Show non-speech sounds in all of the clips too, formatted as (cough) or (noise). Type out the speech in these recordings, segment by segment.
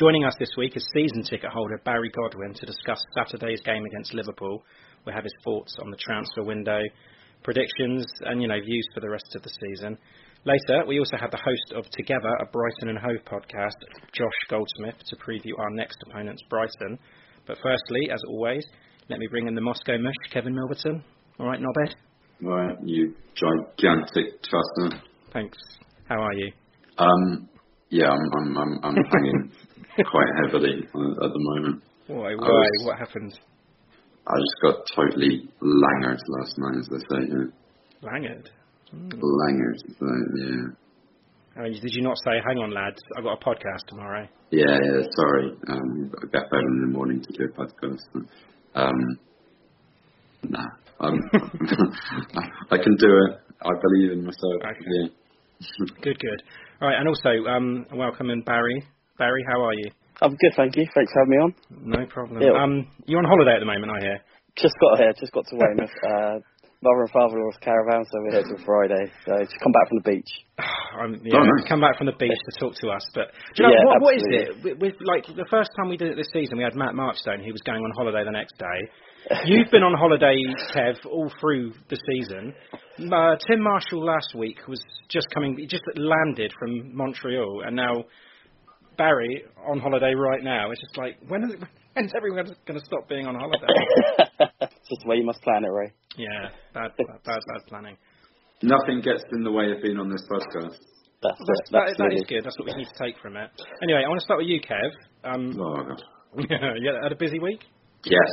Joining us this week is season ticket holder Barry Godwin to discuss Saturday's game against Liverpool. We'll have his thoughts on the transfer window, predictions, and you know views for the rest of the season. Later, we also have the host of Together, a Brighton and Hove podcast, Josh Goldsmith, to preview our next opponent's Brighton. But firstly, as always, let me bring in the Moscow mush, Kevin Milverton. All right, Norbert? Right, you gigantic trustman. Thanks. How are you? Um, yeah, I'm, I'm, I'm, I'm hanging quite heavily at the moment. Why? Why? was- What happened? I just got totally langered last night, as they say. Yeah. Langered. Langered, so, yeah. I mean, did you not say, hang on, lads, I've got a podcast tomorrow? Yeah, yeah, sorry. Um, I get better in the morning to do a podcast. Um, nah, um, (laughs) I can do it. I believe in myself. Okay. Yeah. (laughs) Good, good. All right, and also, um, welcome in Barry. Barry, how are you? I'm good, thank you. Thanks for having me on. No problem. Yeah. Um, you're on holiday at the moment, I hear. Just got here, just got to Weymouth. (laughs) uh, mother and father were caravan, so we're here till Friday. So just come back from the beach. (sighs) I'm, yeah, Oh, nice. come back from the beach to talk to us. But do you know Yeah, what, what is it? With, with like the first time we did it this season, we had Matt Marchstone. He was going on holiday the next day. (laughs) You've been on holiday, Kev, all through the season. Uh, Tim Marshall last week was just coming, he just landed from Montreal, and now Barry on holiday right now. It's just like when is it, (laughs) when's everyone going to stop being on holiday? (laughs) It's just the way you must plan it, Ray. yeah, bad, (laughs) bad, bad, bad planning. Nothing gets in the way of being on this podcast. That's That's, it. that, that absolutely. good. That's what we need to take from it. Anyway, I want to start with you, Kev. Um, Oh, God. you had a busy week. Yes.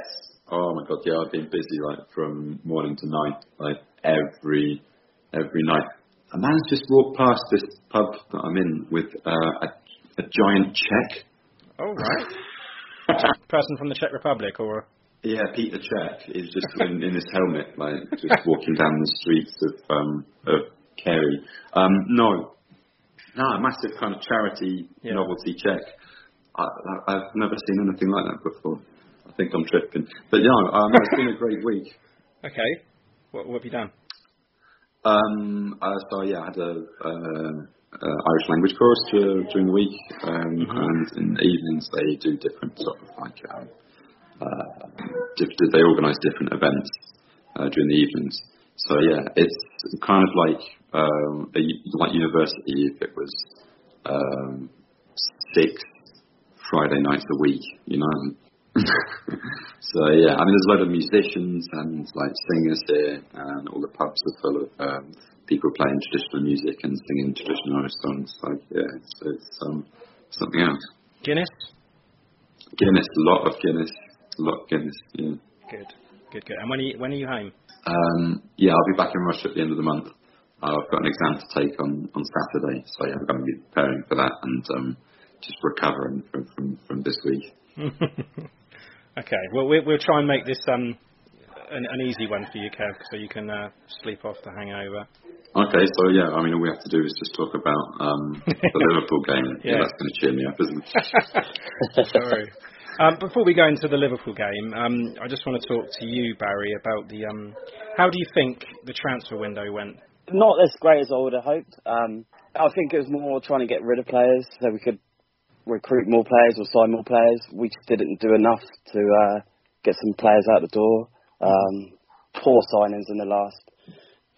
Oh my god, yeah, I've been busy like from morning to night, like every every night. A man's just walked past this pub that I'm in with uh, a, a giant check. Oh right. (laughs) Person from the Czech Republic, or Yeah, Peter Cech is just in, in his helmet, like just walking down the streets of um, of Kerry. Um, no, no, a massive kind of charity Yeah. novelty check. I, I, I've never seen anything like that before. I think I'm tripping. But yeah, um, it's been a great week. (laughs) Okay. What, what have you done? Um, uh, so yeah, I had a uh, Irish language course dur- during the week, um, and in the evenings they do different sort of like um, uh, diff- they organise different events uh, during the evenings. So yeah, it's kind of like um, a, like university if it was um, six Friday nights a week, you know. (laughs) so yeah, I mean, there's a lot of musicians and like singers here, and all the pubs are full of um, people playing traditional music and singing traditional Irish songs. Like yeah, it's, it's um, something else. Guinness? Guinness, a lot of Guinness, a lot of Guinness. Yeah. Good. Good, good. And when are you, when are you home? Um, yeah, I'll be back in Russia at the end of the month. Uh, I've got an exam to take on, on Saturday, so yeah, I'm going to be preparing for that and um, just recovering from, from, from this week. (laughs) okay. Well, we, we'll try and make this um an, an easy one for you, Kev, so you can uh, sleep off the hangover. Okay, so yeah, I mean, all we have to do is just talk about um, (laughs) the Liverpool game. Yeah, Yeah. that's going to cheer me up, isn't it? (laughs) Sorry. Um, before we go into the Liverpool game, um, I just want to talk to you, Barry, about the. Um, how do you think the transfer window went? Not as great as I would have hoped. Um, I think it was more trying to get rid of players so we could recruit more players or sign more players. We just didn't do enough to uh, get some players out the door. Um, poor signings in the last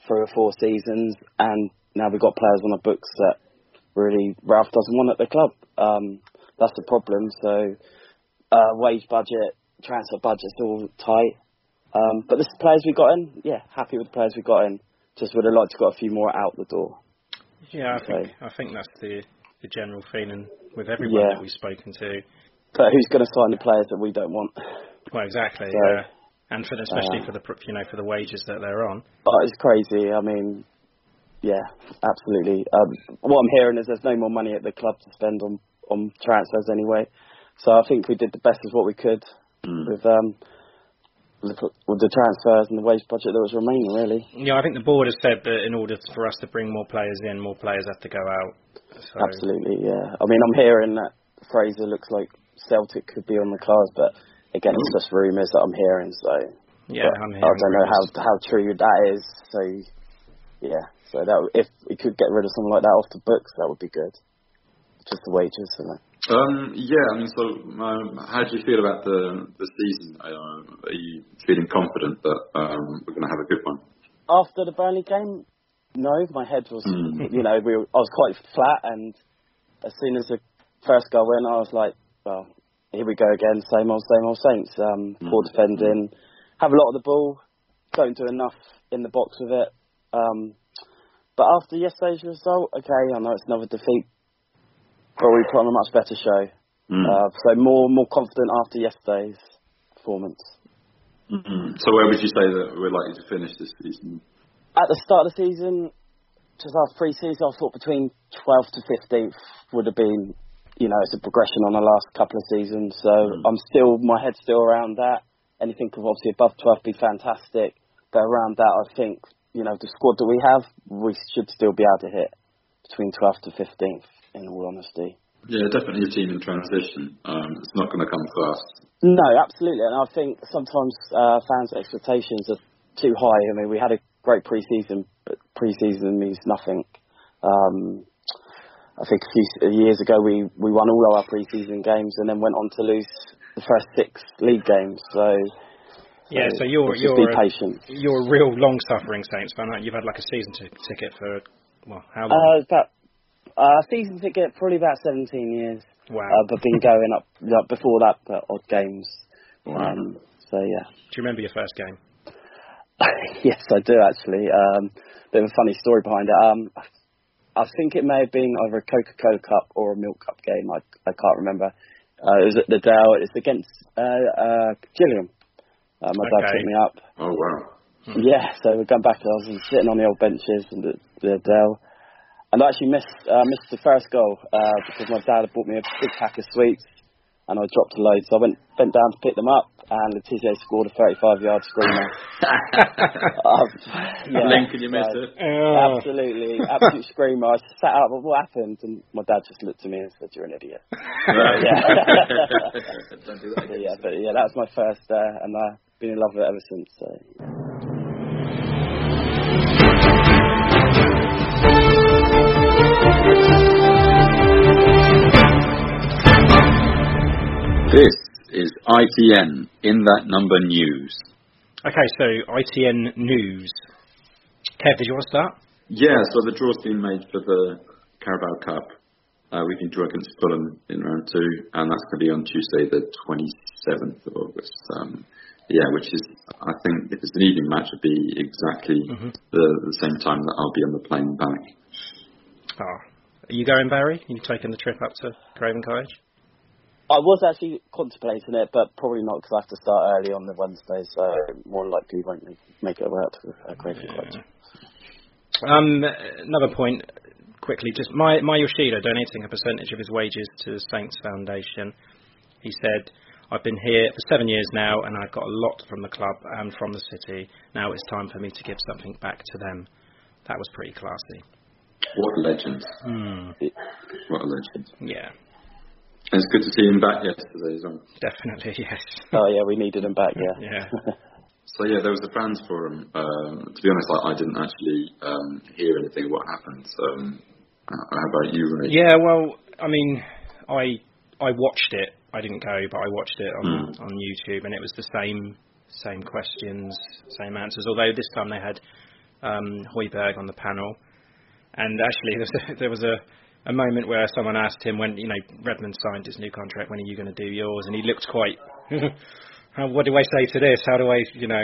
three or four seasons, and now we've got players on the books that really Ralph doesn't want at the club. Um, that's the problem. So uh, wage budget, transfer budget's all tight. Um, but the players we got in, yeah, happy with the players we got in. Just would have liked to got a few more out the door. Yeah, I think I think that's the the general feeling with everyone Yeah. that we've spoken to. But who's going to sign the players that we don't want? Well, exactly. So, yeah. And for the, especially uh, for the you know for the wages that they're on. Oh, it's crazy. I mean, yeah, absolutely. Um, what I'm hearing is there's no more money at the club to spend on on transfers anyway. So I think we did the best of what we could Mm. with um with, with the transfers and the wage budget that was remaining. Really, Yeah, I think the board has said that in order for us to bring more players in, more players have to go out. So, absolutely. Yeah. I mean, I'm hearing that Fraser looks like Celtic could be on the cards, but again, it's just rumours that I'm hearing. So Yeah, I'm I don't know how rumours. how true that is. So yeah, so that if we could get rid of something like that off the books, that would be good. Just the wages and that. Um, yeah, I mean, so um, how do you feel about the the season? Uh, are you feeling confident that um, we're going to have a good one? After the Burnley game, no, my head was, Mm. you know, we were, I was quite flat, and as soon as the first goal went, I was like, well, here we go again, same old, same old Saints. Um, poor Mm. defending, have a lot of the ball, don't do enough in the box with it. Um, but after yesterday's result, okay, I know it's another defeat, but we put on a much better show. Mm. Uh, so more more confident after yesterday's performance. Mm. So where would you say that we're likely to finish this season? At the start of the season, just after pre-season, I thought between 12th to 15th would have been, you know, it's a progression on the last couple of seasons. So Mm. I'm still, my head's still around that. Anything obviously above 12 would be fantastic. But around that, I think, you know, the squad that we have, we should still be able to hit between 12th to 15th, in all honesty. Yeah, definitely a team in transition. Um, it's not going to come fast. No, absolutely, and I think sometimes uh, fans' expectations are too high. I mean, we had a great pre-season, but pre-season means nothing. Um, I think a few years ago we, we won all our pre-season games and then went on to lose the first six league games. So Yeah, so you're let's just you're be a, patient. you're a real long-suffering Saints fan. You've had like a season t- ticket for well, how long? Uh, about uh, season ticket probably about 17 years, wow. uh, but been going up like, before that, but odd games. Wow. Um, so yeah. do you remember your first game? (laughs) yes, I do actually. Um, bit of a funny story behind it. Um, I think it may have been either a Coca-Cola Cup or a Milk Cup game. I I can't remember. Uh, it was at the Dell. It's against uh, uh, Gillingham. Uh, my dad picked me up. Oh wow. Yeah, so we're going back. I was sitting on the old benches in the, the Dell, and I actually missed uh, missed the first goal uh, because my dad had bought me a big pack of sweets. And I dropped a load. So I went bent down to pick them up, and Le scored a 35 yard screamer. (laughs) uh, yeah, Link, and you missed it. Oh. Absolutely, absolute (laughs) screamer. I sat up. What happened? And my dad just looked at me and said, "You're an idiot." Right. yeah. (laughs) Don't do that But yeah, but yeah, that was my first, uh, and I've been in love with it ever since. So. This is ITN in that number news. Okay, so ITN news. Kev, did you want to start? Yeah, so the draw's been made for the Carabao Cup. Uh, we can draw against Fulham in round two, and that's going to be on Tuesday, the 27th of August. Um, yeah, which is, I think, if it's an evening match, it'd be exactly Mhm. the, the same time that I'll be on the plane back. Oh. Are you going, Barry? Are you taking the trip up to Craven Cottage? I was actually contemplating it, but probably not because I have to start early on the Wednesday, so more likely won't make, make it work to uh, Craven Cottage. Um, another point, quickly, just my my Yoshida donating a percentage of his wages to the Saints Foundation. He said, "I've been here for seven years now, and I've got a lot from the club and from the city. Now it's time for me to give something back to them." That was pretty classy. What a legend. Hmm. What a legend. Yeah, And it's good to see him back yesterday as well. definitely yes. Oh yeah, we needed him back. Yeah. Yeah. (laughs) So yeah, there was a fans forum. Um, to be honest, I, I didn't actually um, hear anything of what happened. Um, uh, how about you, Ray? Yeah, well, I mean, I I watched it. I didn't go, but I watched it on Mm. on YouTube, and it was the same same questions, same answers. Although this time they had um, Højbjerg on the panel, and actually (laughs) there was a, there was a a moment where someone asked him when you know Redmond signed his new contract, when are you going to do yours? And he looked quite. (laughs) How, what do I say to this? How do I, you know,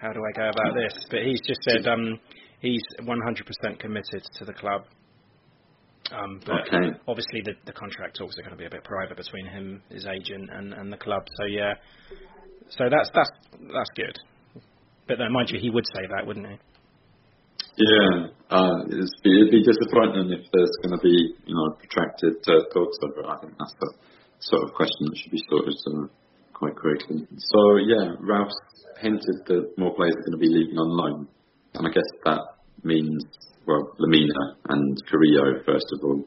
how do I go about this? But he's just said um, he's 100% committed to the club. Um, but Okay. obviously the, the contract talks are going to be a bit private between him, his agent, and, and the club. So yeah, so that's that's that's good. But then, mind you, he would say that, wouldn't he? Yeah, uh, it's be, it'd be disappointing if there's going to be, you know, protracted uh, talks over. I think that's the sort of question that should be sorted uh, quite quickly. So yeah, Ralph hinted that more players are going to be leaving on loan, and I guess that means well, Lemina and Carrillo first of all.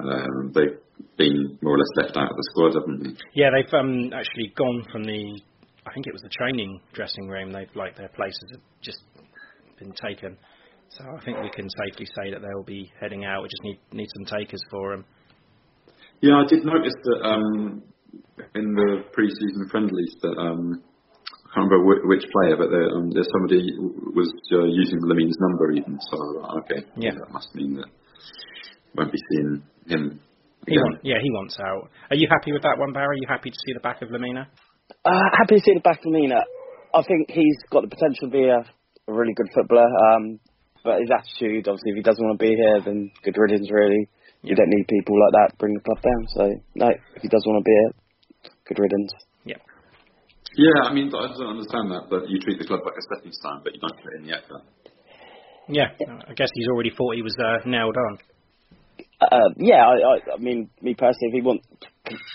Um, they've been more or less left out of the squad, haven't they? Yeah, they've um, actually gone from the, I think it was the training dressing room. They've like their places have just been taken. So I think we can safely say that they'll be heading out. We just need need some takers for them. Yeah, I did notice that um, in the pre-season friendlies that um, I can't remember which, which player, but there, um, there's somebody was uh, using Lemina's number even. So uh, okay, Yeah. that must mean that won't be seeing him He again. want, yeah, he wants out. Are you happy with that one, Barry? Are you happy to see the back of Lemina? Uh, happy to see the back of Lemina. I think he's got the potential to be a, a really good footballer. Um, but his attitude, obviously, if he doesn't want to be here, then good riddance, really. You don't need people like that to bring the club down. So, no, if he does want to be here, good riddance. Yeah, Yeah, I mean, I don't understand that, but you treat the club like a stepping stone, but you don't put it in the effort. Yeah, I guess he's already thought he was uh, nailed on. Uh, yeah, I, I, I mean, me personally, if you want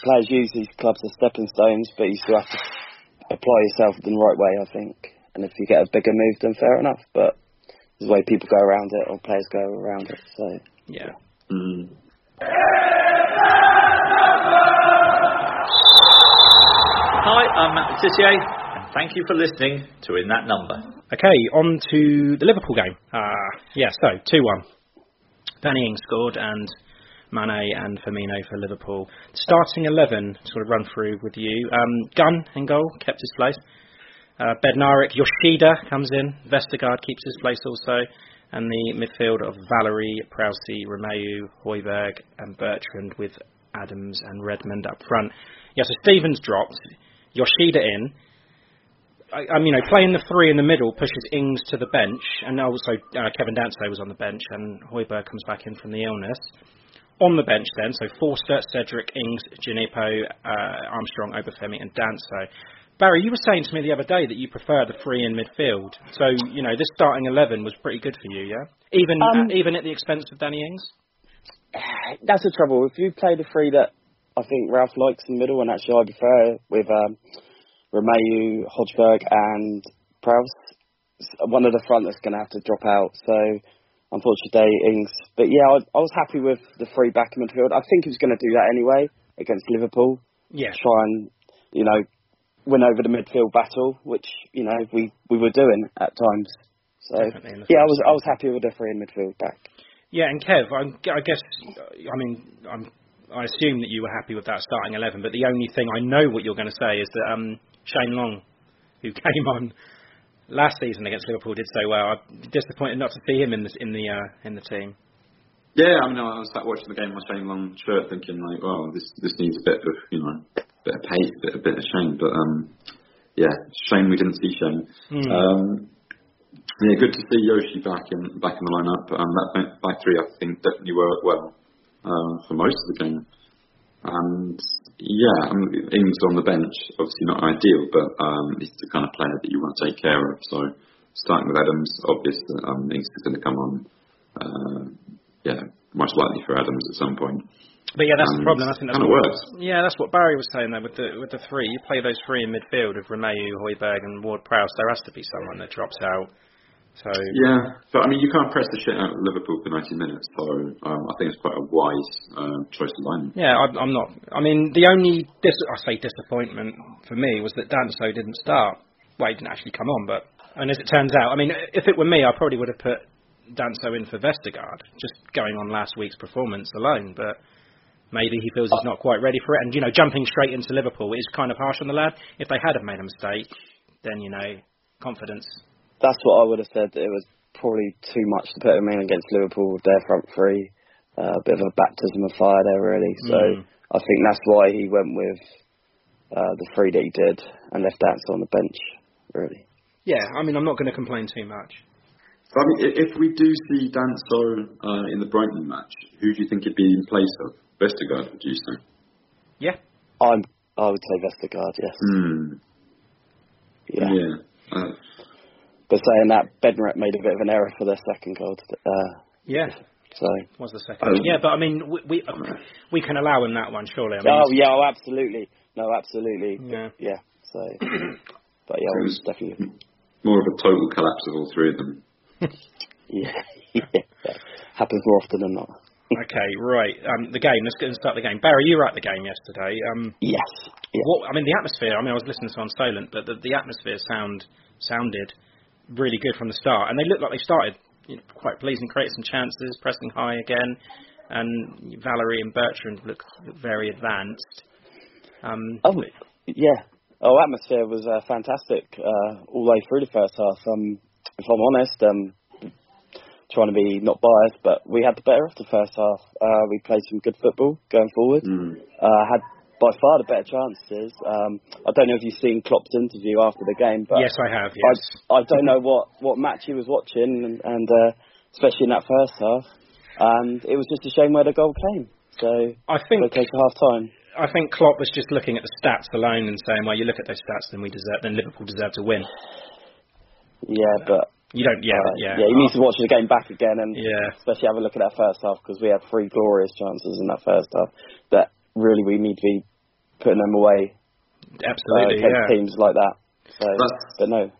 players use these clubs as stepping stones, but you still have to apply yourself in the right way, I think. And if you get a bigger move, then fair enough. But there's a way people go around it, or players go around it. So Yeah. Mm. Hi, I'm Matt Tissier, and thank you for listening to In That Number. Okay, on to the Liverpool game. Uh, yeah, so 2 1. Danny Ings scored and Mane and Firmino for Liverpool. Starting 11, sort of run through with you. Um, Gunn in goal, kept his place. Uh, Bednarek, Yoshida comes in. Vestergaard keeps his place also. And the midfield of Valery, Prowsey, Romeu, Højbjerg and Bertrand with Adams and Redmond up front. Yeah, so Stephens drops, Yoshida in. I, I mean, you know, playing the three in the middle pushes Ings to the bench, and also uh, Kevin Danso was on the bench, and Højbjerg comes back in from the illness. On the bench then, so Forster, Cedric, Ings, Djenepo, uh, Armstrong, Obafemi, and Danso. Barry, you were saying to me the other day that you prefer the three in midfield. So, you know, this starting 11 was pretty good for you, yeah? Even Um, uh, even at the expense of Danny Ings? (sighs) that's the trouble. If you play the three that I think Ralph likes in the middle, and actually I prefer with um, Romeu, Højbjerg, and Prowse. One of the front that's going to have to drop out. So unfortunately, Ings. But yeah, I, I was happy with the three back in midfield. I think he was going to do that anyway against Liverpool. Yeah. Try and you know win over the midfield battle, which you know we we were doing at times. So Definitely in the yeah, I was I was happy with the three in midfield back. Yeah, and Kev, I'm, I guess, I mean, I'm, I assume that you were happy with that starting eleven, but the only thing I know what you're going to say is that um, Shane Long, who (laughs) came on last season against Liverpool, did so well. I'm disappointed not to see him in the in the uh, in the team. Yeah, I mean, I was sat watching the game with Shane Long shirt, thinking like, "Oh, this this needs a bit of you know, bit of pace, bit a bit of shame. But um, yeah, shame we didn't see Shane. Hmm. Um, yeah, good to see Yoshi back in back in the lineup. Um, that back- back three, I think, definitely worked well um, for most of the game. And yeah, I mean, Ings on the bench, obviously not ideal, but um, he's the kind of player that you want to take care of. So starting with Adams, obvious that um, Ings is going to come on. Uh, yeah, most likely for Adams at some point. But yeah, that's the problem. I think that's kind what, works. Yeah, that's what Barry was saying there with the with the three. You play those three in midfield of Romeu, Højbjerg, and Ward Prowse. There has to be someone that drops out. So Yeah, but I mean, you can't press the shit out of Liverpool for 90 minutes, so um, I think it's quite a wise uh, choice of line. Yeah, I'm, I'm not. I mean, the only dis- I say disappointment for me was that Danso didn't start. Well, he didn't actually come on, but and as it turns out, I mean, if it were me, I probably would have put Danso in for Vestergaard, just going on last week's performance alone. But maybe he feels he's not quite ready for it, and you know, jumping straight into Liverpool is kind of harsh on the lad. If they had have made a mistake, then you know, confidence. That's what I would have said. It was probably too much to put him in against Liverpool with their front three. Uh, a bit of a baptism of fire there, really. So Mm. I think that's why he went with uh, the three that he did and left Danso on the bench, really. Yeah, I mean, I'm not going to complain too much. So, I mean, if we do see Danso uh, in the Brighton match, who do you think he'd be in place of? Vestergaard, would you say? Yeah, I'm, I would say Vestergaard, yes. Hmm. Yeah. Yeah. Uh, But saying that, Bednarek made a bit of an error for their second goal. Uh, yeah, so. was the second. Oh. yeah, but I mean, we we, we can allow him that one, surely. I mean, Oh yeah, oh, absolutely. No, absolutely. Yeah. Yeah. So, but yeah, I was definitely. more of a total collapse of all three of them. (laughs) Yeah, (laughs) yeah. Happens more often than not. Okay, right. Um, the game. Let's get and start the game. Barry, you were at the game yesterday. Um, Yes. Yeah. what? I mean, the atmosphere. I mean, I was listening to on Solent, but the, the atmosphere sound sounded really good from the start, and they looked like they started you know, quite pleasing, created some chances, pressing high again, and Valery and Bertrand looked very advanced. Um, Oh, yeah. Oh, atmosphere was uh, fantastic uh, all the way through the first half. Um, if I'm honest, um, trying to be not biased, but we had the better of the first half. Uh, we played some good football going forward. Mm. Uh, had by far the better chances. Um, I don't know if you've seen Klopp's interview after the game, but yes, I have. Yes. I, I don't know what, what match he was watching, and, and uh, especially in that first half. And it was just a shame where the goal came. So I think okay to half time. I think Klopp was just looking at the stats alone and saying, well, you look at those stats, then we deserve, then Liverpool deserve to win. Yeah, but You don't, yeah, uh, yeah, yeah, you need to watch the game back again, and Yeah. especially have a look at that first half because we had three glorious chances in that first half. That really we need to be putting them away absolutely, uh, yeah. teams like that. So, but no,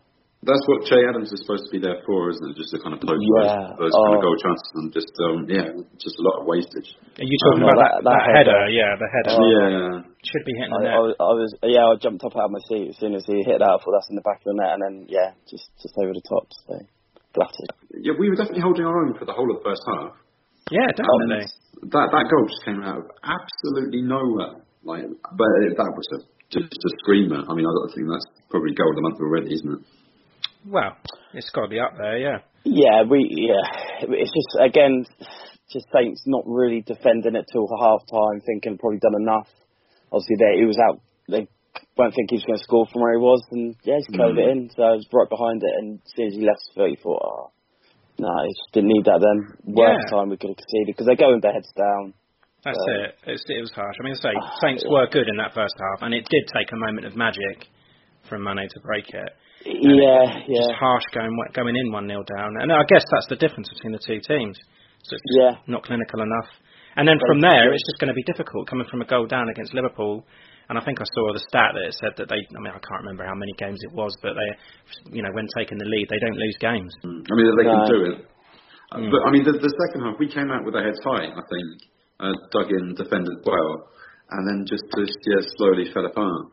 That's what Che Adams is supposed to be there for, isn't it? Just to kind of poach Yeah. those, those kind of Oh. goal chances and just, um, yeah, just a lot of wastage. Are you talking Oh, no, about that- that, that that header? header. Yeah, the header Oh. Yeah. should be hitting I, the net. I, was- I was yeah, I jumped up out of my seat as soon as he hit that. I thought that's in the back of the net, and then yeah, just just over the top. So gutted. Yeah, we were definitely holding our own for the whole of the first half. yeah, definitely. That that goal just came out of absolutely nowhere. Like, but that was a, just a screamer. I mean, I don't think that's probably goal of the month already, isn't it? Well, it's got to be up there, yeah. Yeah, we yeah. It's just again, just Saints not really defending it till half time, thinking probably done enough. Obviously, there he was out. They won't think he was going to score from where he was, and yeah, he's curved it in. So I was right behind it, and as soon as he left, thirty thought, oh, no, he just didn't need that. Then worst Yeah. time we could have conceded because they go with their heads down. That's So- it. It's, it was harsh. I mean, I say Ah, Saints were good in that first half, and it did take a moment of magic from Mane to break it. Yeah, Just yeah, harsh going going in one 0 down, and I guess that's the difference between the two teams. So it's yeah. not clinical enough. And then from there, it's just going to be difficult coming from a goal down against Liverpool. And I think I saw the stat that it said that they, I mean, I can't remember how many games it was, but they, you know, when taking the lead, they don't lose games. Mm. I mean, they can No. do it. Uh, Mm. But I mean, the, the second half, we came out with our heads high. I think uh, dug in, defended well, and then just just yeah, slowly fell apart.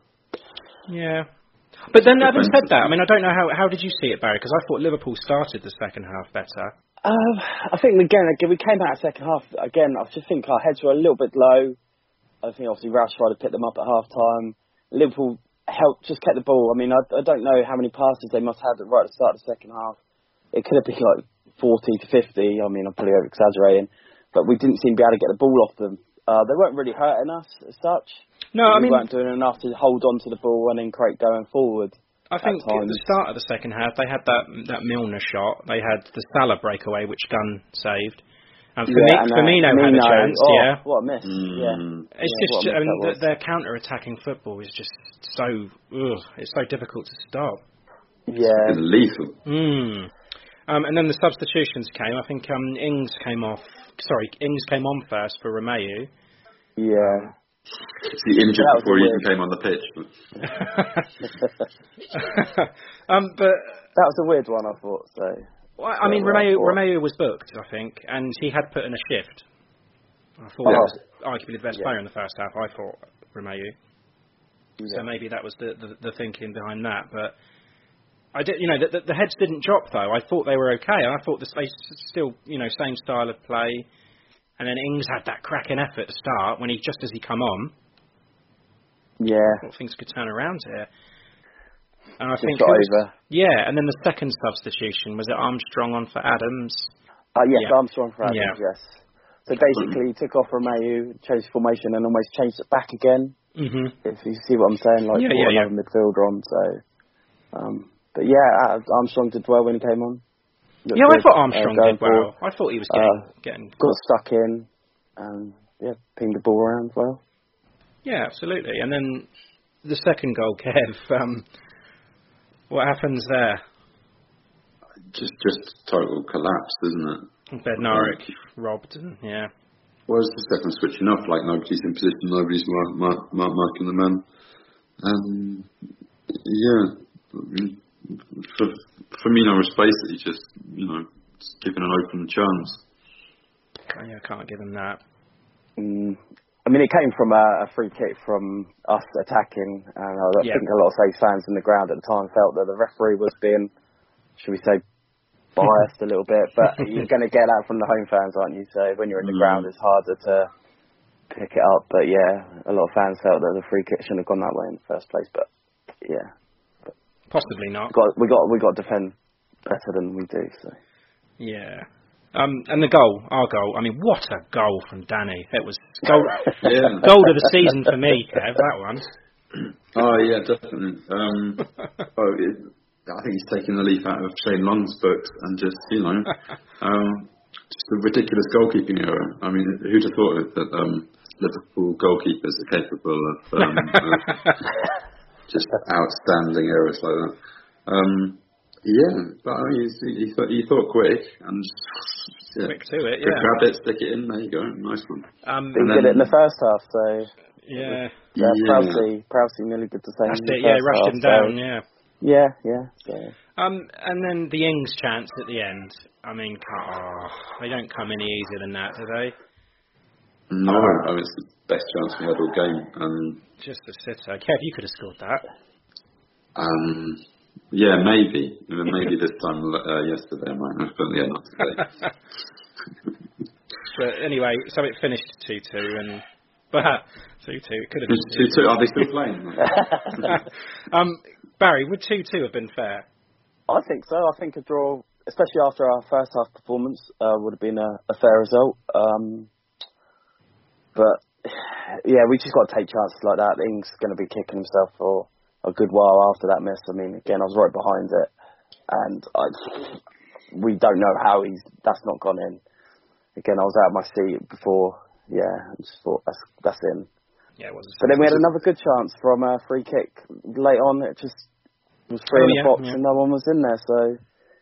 Yeah. But then, having said that, I mean, I don't know how how did you see it, Barry? Because I thought Liverpool started the second half better. Um, I think again, again, we came out second half. Again, I just think our heads were a little bit low. I think obviously Roush tried to pick them up at half time. Liverpool helped, just kept the ball. I mean, I, I don't know how many passes they must have had right at the start of the second half. It could have been like 40 to 50. I mean, I'm probably over exaggerating, but we didn't seem to be able to get the ball off them. Uh, they weren't really hurting us as such. No, I mean, we weren't doing enough to hold on to the ball and then create going forward. I think at at the start of the second half they had that that Milner shot. They had the Salah breakaway, which Gunn saved. And Firmi- Yeah, and, uh, Firmino had a chance. oh, yeah, What a miss. Mm. Yeah. it's Yeah, just what a I mean that th- their counter-attacking football is just so ugh, it's so difficult to stop. Yeah. It's lethal. Mm. Um, and then the substitutions came. I think um, Ings came off. Sorry, Ings came on first for Romeu. Yeah. He injured That was before he even came on the pitch. (laughs) um, but That was a weird one, I thought. So well, I mean, Yeah, well, Romeu, was booked, I think, and he had put in a shift. I thought Oh. that was arguably the best Yeah. player in the first half. I thought Romeu. So maybe that was the, the the thinking behind that. But I did, you know, the, the, the heads didn't drop though. I thought they were okay. I thought the space still, you know, same style of play. And then Ings had that cracking effort to start when he just as he come on. yeah, I thought things could turn around here. And I just think got was- over. yeah, and then the second substitution was it Armstrong on for Adams. Uh, yes, Yeah. Armstrong for Adams, Yeah. yes. So basically, he took off Romeu, changed formation, and almost changed it back again. Mhm. If you see what I'm saying, like Yeah, yeah, yeah. another midfielder on. So, um, but yeah, uh, Armstrong did well when he came on. Looked Yeah, I thought uh, Armstrong going did well. forward. I thought he was Uh, getting getting Got stuck in, and yeah, pinged the ball around well. Yeah, absolutely. And then the second goal, (laughs) Kev. Um, what happens there? Just just total collapse, isn't it? Bednarek robbed, and yeah. Well, the second definitely switching off. Like nobody's in position, nobody's mark, mark, mark, marking the man. Um, yeah, I mean, for for me, no space that he just you know just given an open chance. I can't give him that. Mm, I mean, it came from a, a free kick from us attacking, and I Yeah. think a lot of Saints fans in the ground at the time felt that the referee was being, should we say, (laughs) biased a little bit. But (laughs) you're going to get that from the home fans, aren't you? So when you're in the Mm. ground, it's harder to pick it up. But yeah, a lot of fans felt that the free kick shouldn't have gone that way in the first place. But yeah, Possibly not. we got we got we got to defend better than we do. So Yeah. Um, and the goal, our goal. I mean, what a goal from Danny! It was (laughs) goal, Yeah. goal of the season for me, Kev. That one. (clears throat) Oh yeah, definitely. Um, (laughs) oh, it, I think he's taking the leaf out of Shane Long's books and just you know, (laughs) um, just a ridiculous goalkeeping error. I mean, who'd have thought that um, Liverpool goalkeepers are capable of um, uh, just outstanding errors like that. Um, yeah, but I mean, he's, he, thought, he thought quick and yeah, Quick to it, yeah. grab it, stick it in. There you go, nice one. Um, he And did it in the first half. So yeah. yeah, Yeah. Prowsey Prowsey nearly did the same. That's in the it. Yeah, first rushed half, him so- down. Yeah. Yeah, yeah. So. Um, and then the Ings chance at the end. I mean, oh, they don't come any easier than that, do they? No, I mean, it's the best chance we had all game. Um, Just a sitter. Kev, you could have scored that. Um, yeah, maybe. Maybe this time uh, yesterday I might have, but yeah, not today. (laughs) But anyway, so it finished two two, and (laughs) but two two. It could have been two, two, are they still playing? (laughs) um, Barry, would two two have been fair? I think so. I think a draw, especially after our first half performance, uh, would have been a, a fair result. Um, but yeah, we just got to take chances like that. Ings going to be kicking himself for a good while after that miss. I mean, again, I was right behind it, and I, we don't know how he's that's not gone in. Again, I was out of my seat before. Yeah, I just thought that's that's in. Yeah, it was. But then we had another good chance from a free kick late on. It just was Oh, in the yeah, box yeah. and no one was in there. So,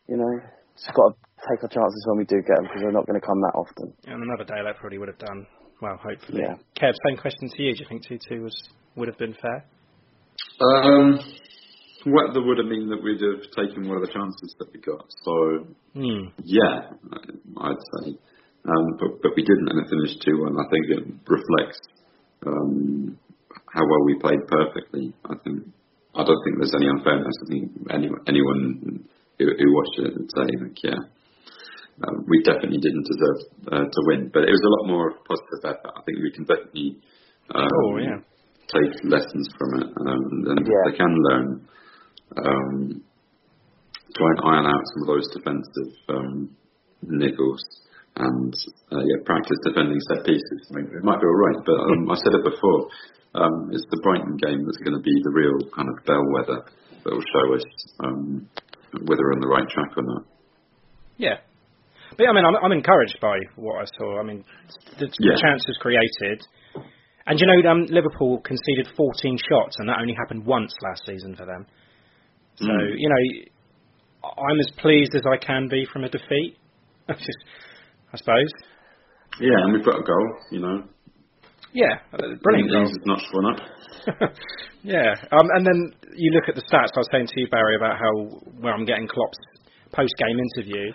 you know, just got to take our chances when we do get them because they're not going to come that often. And another day that probably would have done. Well, hopefully. Yeah. Kev, same question to you. Do you think two-two was would have been fair? Um, well, that would have mean that we'd have taken one of the chances that we got. So Hmm. yeah, I'd say, um, but but we didn't, and it finished two one. I think it reflects um, how well we played perfectly. I think I don't think there's any unfairness. I think anyone anyone who, who watched it would say like, yeah, um, we definitely didn't deserve uh, to win, but it was a lot more positive effort. I think we can definitely um, Oh, yeah. take lessons from it, um, and Yeah. they can learn. Um, try and iron out some of those defensive um, niggles and uh, yeah, practice defending set pieces. I mean, it might be all right, but um, I said it before. Um, it's the Brighton game that's going to be the real kind of bellwether that will show us um, whether we're on the right track or not. Yeah. But I mean, I'm, I'm encouraged by what I saw. I mean, the, the Yeah. chances created, and you know, um, Liverpool conceded 14 shots, and that only happened once last season for them. So Mm. you know, I'm as pleased as I can be from a defeat. (laughs) I just, I suppose. Yeah, and we've got a goal, you know. Yeah, uh, brilliant goal. Not one up. (laughs) yeah, um, and then you look at the stats. I was saying to you, Barry, about how where I'm getting Klopp's post-game interview.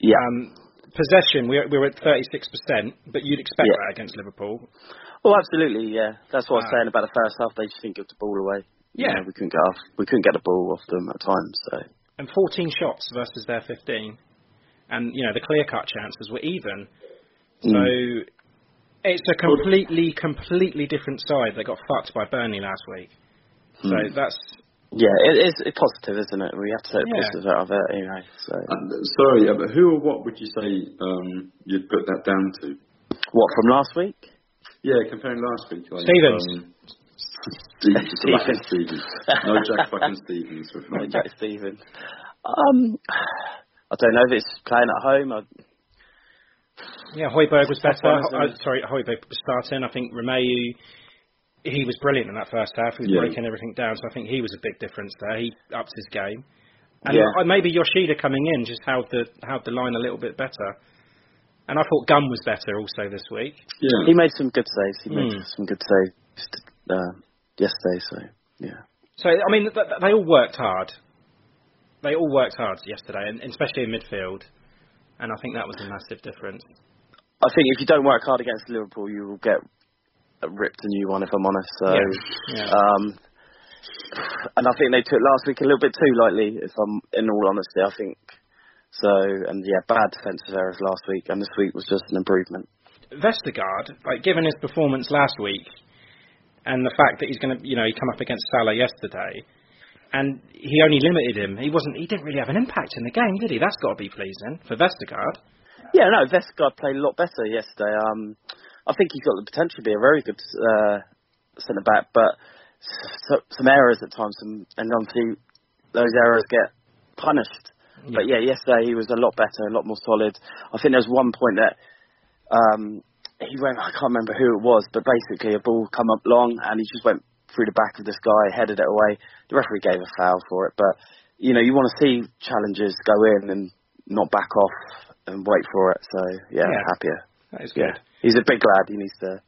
Yeah. Um, possession, we're, we're at 36%, but you'd expect Yeah. that against Liverpool. Oh, absolutely, yeah. That's what I was Ah. saying about the first half. They just didn't give the ball away. You Yeah. know, we couldn't get off. We couldn't get the ball off them at times. So And 14 shots versus their 15. And, you know, the clear-cut chances were even. So Mm. it's a completely, completely different side that got fucked by Burnley last week. So Mm. that's, yeah, it is positive, isn't it? We have to take Yeah. positive out of it, you know. So And, uh, sorry, yeah, but who or what would you say um, you'd put that down to? what from last week? Yeah, comparing last week. Like, Stephens. Um, Stephens. (laughs) just like Stephens. No Jack fucking Stephens with No. (laughs) Jack Stephens. Um, I don't know if it's playing at home. I, yeah, Højbjerg was Tough better. one, isn't Ho- it? uh, sorry, Højbjerg was starting. I think Romeu, he was brilliant in that first half. He was Yeah. breaking everything down, so I think he was a big difference there. He upped his game. And Yeah. uh, maybe Yoshida coming in just held the held the line a little bit better. And I thought Gunn was better also this week. Yeah. he made some good saves. He made Hmm. some good saves uh, yesterday. So yeah. So I mean, th- th- they all worked hard. They all worked hard yesterday, and especially in midfield. And I think that was a massive difference. I think if you don't work hard against Liverpool, you will get ripped a new one. If I'm honest. So. Yeah. Yeah. Um, and I think they took last week a little bit too lightly. If I'm in all honesty, I think so. And yeah, bad defensive errors last week, and this week was just an improvement. Vestergaard, like given his performance last week, and the fact that he's going to, you know, he come up against Salah yesterday, and he only limited him. He wasn't. He didn't really have an impact in the game, did he? That's got to be pleasing for Vestergaard. Yeah, no, Vestergaard played a lot better yesterday. Um, I think he's got the potential to be a very good uh, centre back, but s- some errors at times, some, and obviously those errors get punished. But yeah, yesterday he was a lot better, a lot more solid. I think there was one point that um, he went, I can't remember who it was, but basically a ball come up long and he just went through the back of this guy, headed it away. The referee gave a foul for it, but you know you want to see challenges go in and not back off and wait for it. So yeah, Yeah. happier. That is good. Yeah, he's a big lad. He needs to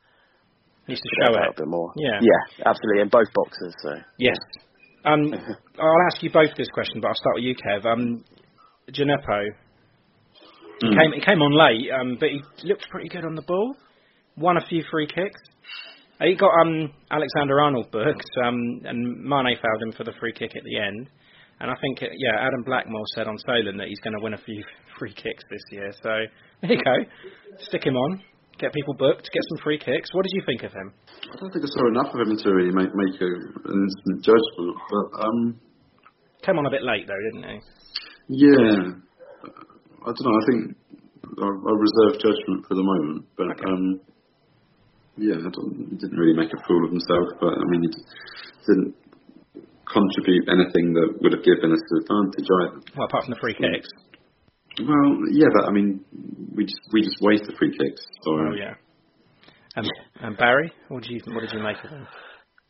Needs to show it. out a bit more. Yeah. yeah, absolutely, in both boxes. So Yes. Um, (laughs) I'll ask you both this question, but I'll start with you, Kev. Um, Djenepo, he Mm. came he came on late, um, but he looked pretty good on the ball. Won a few free kicks. He got um, Alexander Arnold booked, um, and Mane fouled him for the free kick at the end. And I think, yeah, Adam Blackmore said on Solent that he's going to win a few (laughs) free kicks this year. So there you go, stick him on, get people booked, get some free kicks. What did you think of him? I don't think I saw enough of him to really make make a, an instant judgment. But um, Came on a bit late though, didn't he? yeah, I don't know. I think I'll, I'll reserve judgment for the moment. But Okay. um, yeah, I don't, he didn't really make a fool of himself. But I mean, he didn't contribute anything that would have given us the advantage either. Well, apart from the free kicks. Well, yeah, but I mean, we just we just waste the free kicks. So Oh yeah. And, and Barry, what did you what did you make of him?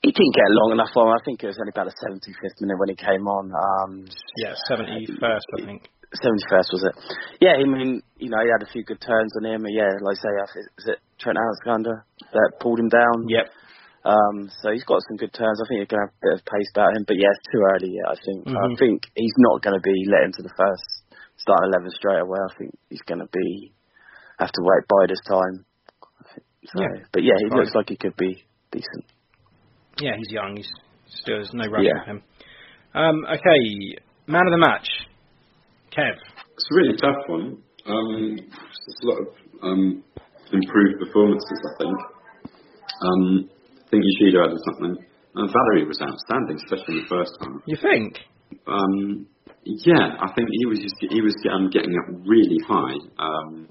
he didn't get long enough on. I think it was only about the 75th minute when he came on. Um, Yeah, seventy first, I think. seventy first was it? Yeah, I mean, you know, he had a few good turns on him. And yeah, like I say, I think, was it Trent Alexander that pulled him down? Yep. Um, so he's got some good turns. I think he's going to have a bit of pace about him, but yeah, it's too early yet. I think. I Mhm. think he's not going to be let into the first starting eleven straight away. I think he's going to be have to wait by this time. So, Yeah. but yeah, he Fine. looks like he could be decent. Yeah, he's young. He's still there's no rush Yeah. with him. Um, okay, man of the match, Kev. It's a really tough one. Um, there's a lot of um, improved performances, I think. Um, I think Yoshida added something. And Valery was outstanding, especially in the first half. You think? Um, yeah, I think he was just, he was um, getting up really high, um,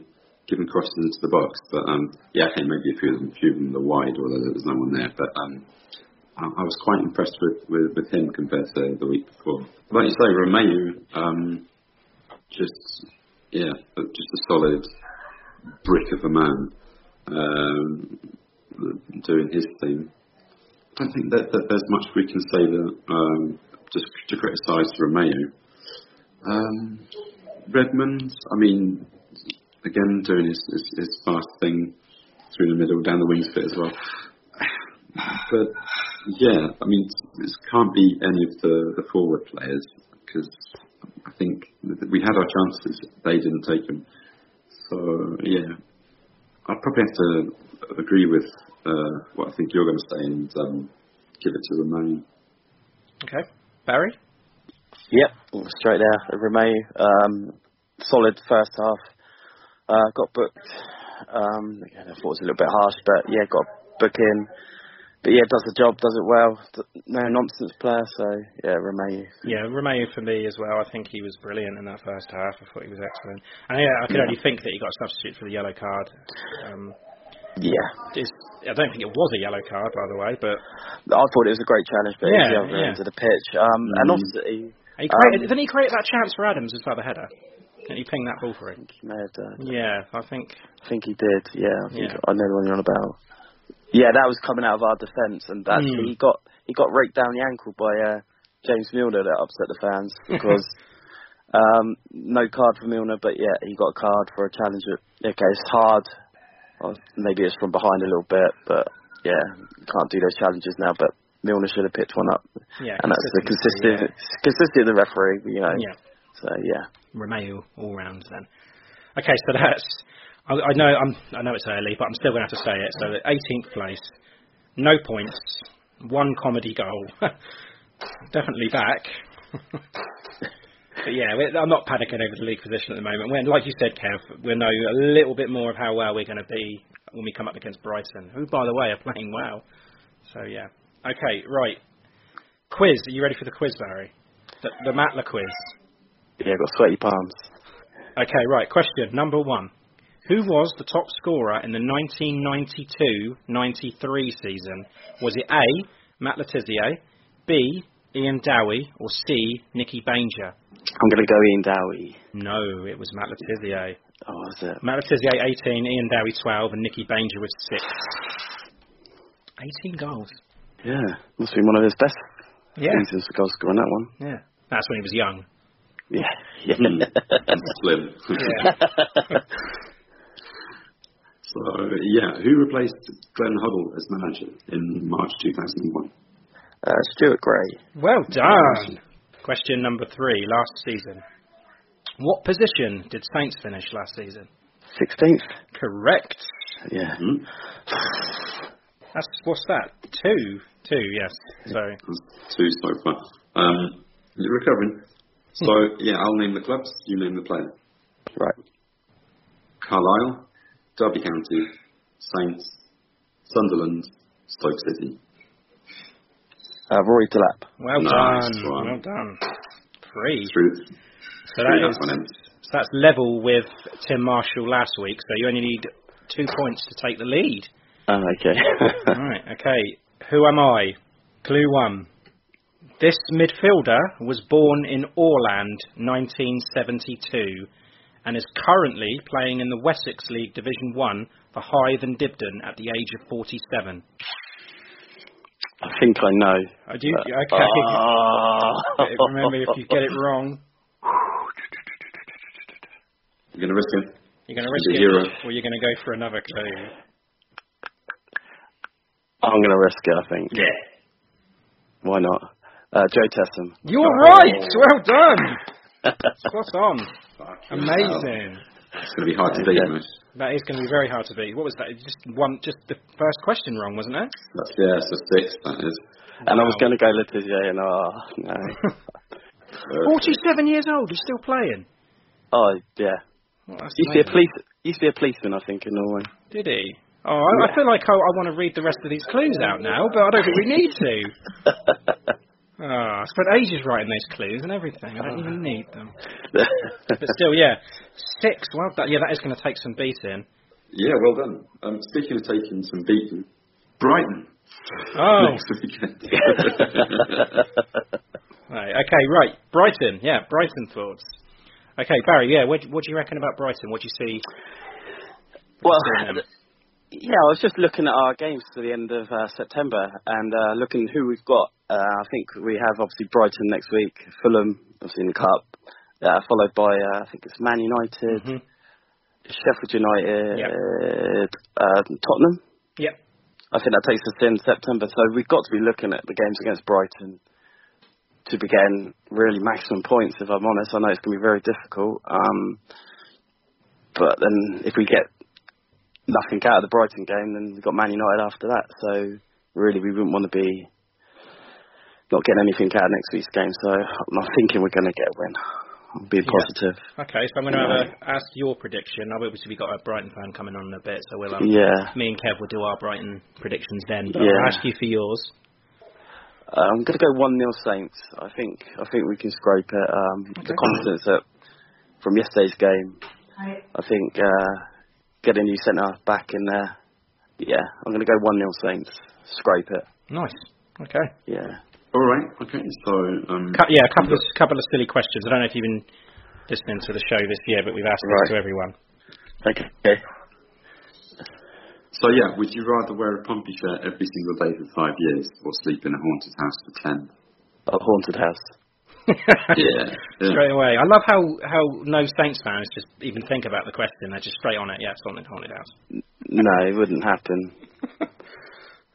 giving crosses into the box. But um, yeah, I think maybe a few of them, a few of them were wide, although there was no one there. But um, I, I was quite impressed with, with, with him compared to the week before. Like you say, Romeu, um, just yeah, just a solid brick of a man um, doing his thing. I don't think that, that there's much we can say that um, to criticise Romeu. Um, Redmond, I mean, again doing his, his, his fast thing through the middle, down the wings bit as well. But yeah, I mean, this can't be any of the, the forward players because I think we had our chances, they didn't take them. So yeah, I'd probably have to agree with uh, what I think you're going to say and um, give it to Romeu. Okay, Barry. Yep, straight there. Romeu, um, solid first half. Uh, got booked. Um, again, I thought it was a little bit harsh, but yeah, got booked in. But yeah, does the job, does it well. No nonsense player, so yeah, Romeu. Yeah, Romeu for me as well. I think he was brilliant in that first half. I thought he was excellent. And yeah, I could only think that he got substituted for the yellow card. Um, Yeah, it's, I don't think it was a yellow card, by the way, but I thought it was a great challenge, but Yeah, the other yeah. end of the pitch. Um, and Mm. obviously, he created, Um, didn't he create that chance for Adams as well, the header? Didn't he ping that ball for him? he may have done. Yeah, I think. I think he did. Yeah, I think Yeah. I know the one you're on about. Yeah, that was coming out of our defence, and actually Mm. he got he got raked down the ankle by uh, James Milner that upset the fans (laughs) because um, no card for Milner, but yeah, he got a card for a challenge. Okay, it's hard. Well, maybe it's from behind a little bit, but yeah, can't do those challenges now. But Milner should have picked one up, Yeah, and that's the consistent consistency of the referee. You know, Yeah, so yeah. Romeu all round then. Okay, so that's. I, I know I'm. I know it's early, but I'm still going to have to say it. So, 18th place, no points, one comedy goal, (laughs) definitely back. (laughs) but yeah, I'm not panicking over the league position at the moment. When, like you said, Kev, we know a little bit more of how well we're going to be when we come up against Brighton, who, by the way, are playing well. So yeah. Okay, right. Quiz. Are you ready for the quiz, Barry? The, the Matla quiz. Yeah, I've got sweaty palms. Okay, right. Question number one. Who was the top scorer in the 1992-93 season? Was it A. Matt Le Tissier, B. Ian Dowie, or C. Nicky Banger? I'm gonna go Ian Dowie. No, it was Matt Le Tissier. Oh, is it? Matt Le Tissier 18, Ian Dowie 12, and Nicky Banger was 6. 18 goals. Yeah, must be one of his best Yeah. seasons for goal scoring that one. Yeah. That's when he was young. Yeah, yeah. (laughs) Mm. Slim. Yeah. (laughs) so yeah, who replaced Glenn Hoddle as manager in March 2001? Uh, Stuart Gray. Well done. Question number three, last season. What position did Saints finish last season? 16th. Correct. Yeah. Hmm? That's what's that? Two, two. Yes. So That's two so far. Um, you're recovering. So yeah, I'll name the clubs. You name the player. Right. Carlisle, Derby County, Saints, Sunderland, Stoke City. Uh, Rory Delap. well Nice done. one. Well done. Three. Through, So that that is one so that's level with Tim Marshall last week. So you only need two points to take the lead. Oh, okay. (laughs) right. Okay. Who am I? Clue one. This midfielder was born in Orland, 1972, and is currently playing in the Wessex League Division One for Hythe and Dibden at the age of 47. I think I know. I do. Uh, Okay. (laughs) ah. Remember, if you get it wrong, (laughs) You're going to risk it? You're going to risk a it, hero. or you're going to go for another clue? I'm going to risk it, I think. Yeah. Why not? Uh, Jo Tessem. You're right. Well done. (laughs) Spot on. Amazing. It's going to be hard to beat, mate. That is going to be very hard to beat. What was that? Just one, just the first question wrong, wasn't it? That's, yeah, it's a six, that is. And I was going to go Le Tissier, and oh, no. (laughs) Uh, Forty-seven years old. He's still playing. oh, yeah. Well, that's Used to be a police. Used to be a policeman, I think, in Norway. Did he? Oh, I, I feel like I, I want to read the rest of these clues out now, but I don't think we need to. (laughs) Oh, I spent ages writing those clues and everything. I don't even need them. (laughs) But still, yeah, six. Well, that, yeah, that is going to take some beating. yeah, well done. Um, speaking of taking some beating, Brighton. Oh, Next weekend. (laughs) right, okay, right. Brighton, yeah, Brighton thoughts. Okay, Barry, yeah, what, what do you reckon about Brighton? What do you see? well, seeing yeah, I was just looking at our games to the end of uh, September and uh, looking who we've got. Uh, I think we have obviously Brighton next week, Fulham, obviously in the cup, uh, followed by uh, I think it's Man United, Mhm. Sheffield United, uh, Tottenham. Yep. I think that takes us in September. So we've got to be looking at the games against Brighton to be getting really maximum points. If I'm honest, I know it's going to be very difficult. Um, but then if we get nothing out of the Brighton game, then we've got Man United after that. So really, we wouldn't want to be not getting anything out of next week's game. So I'm not thinking we're going to get a win. I'm being Yeah. positive. Okay, so I'm going to have a, ask your prediction. Obviously, we've got a Brighton fan coming on in a bit, so we'll um, Yeah. me and Kev will do our Brighton predictions then. But Yeah. I'll ask you for yours. Uh, I'm going to go one 0 Saints. I think I think we can scrape it. Um, The confidence that from yesterday's game, I think uh, getting new centre back in there. Yeah, I'm going to go one 0 Saints. Scrape it. Nice. Okay. Yeah. All right. Okay. So, um, Cou- yeah, a couple of couple of silly questions. I don't know if you've been listening to the show this year, but we've asked Right. this to everyone. Okay. so yeah, would you rather wear a Pompey shirt every single day for five years, or sleep in a haunted house for ten? A haunted house. (laughs) (laughs) Yeah. yeah. Straight away. I love how how no Saints fans just even think about the question. They're just straight on it. Yeah, it's haunted haunted house. No, it wouldn't happen. (laughs)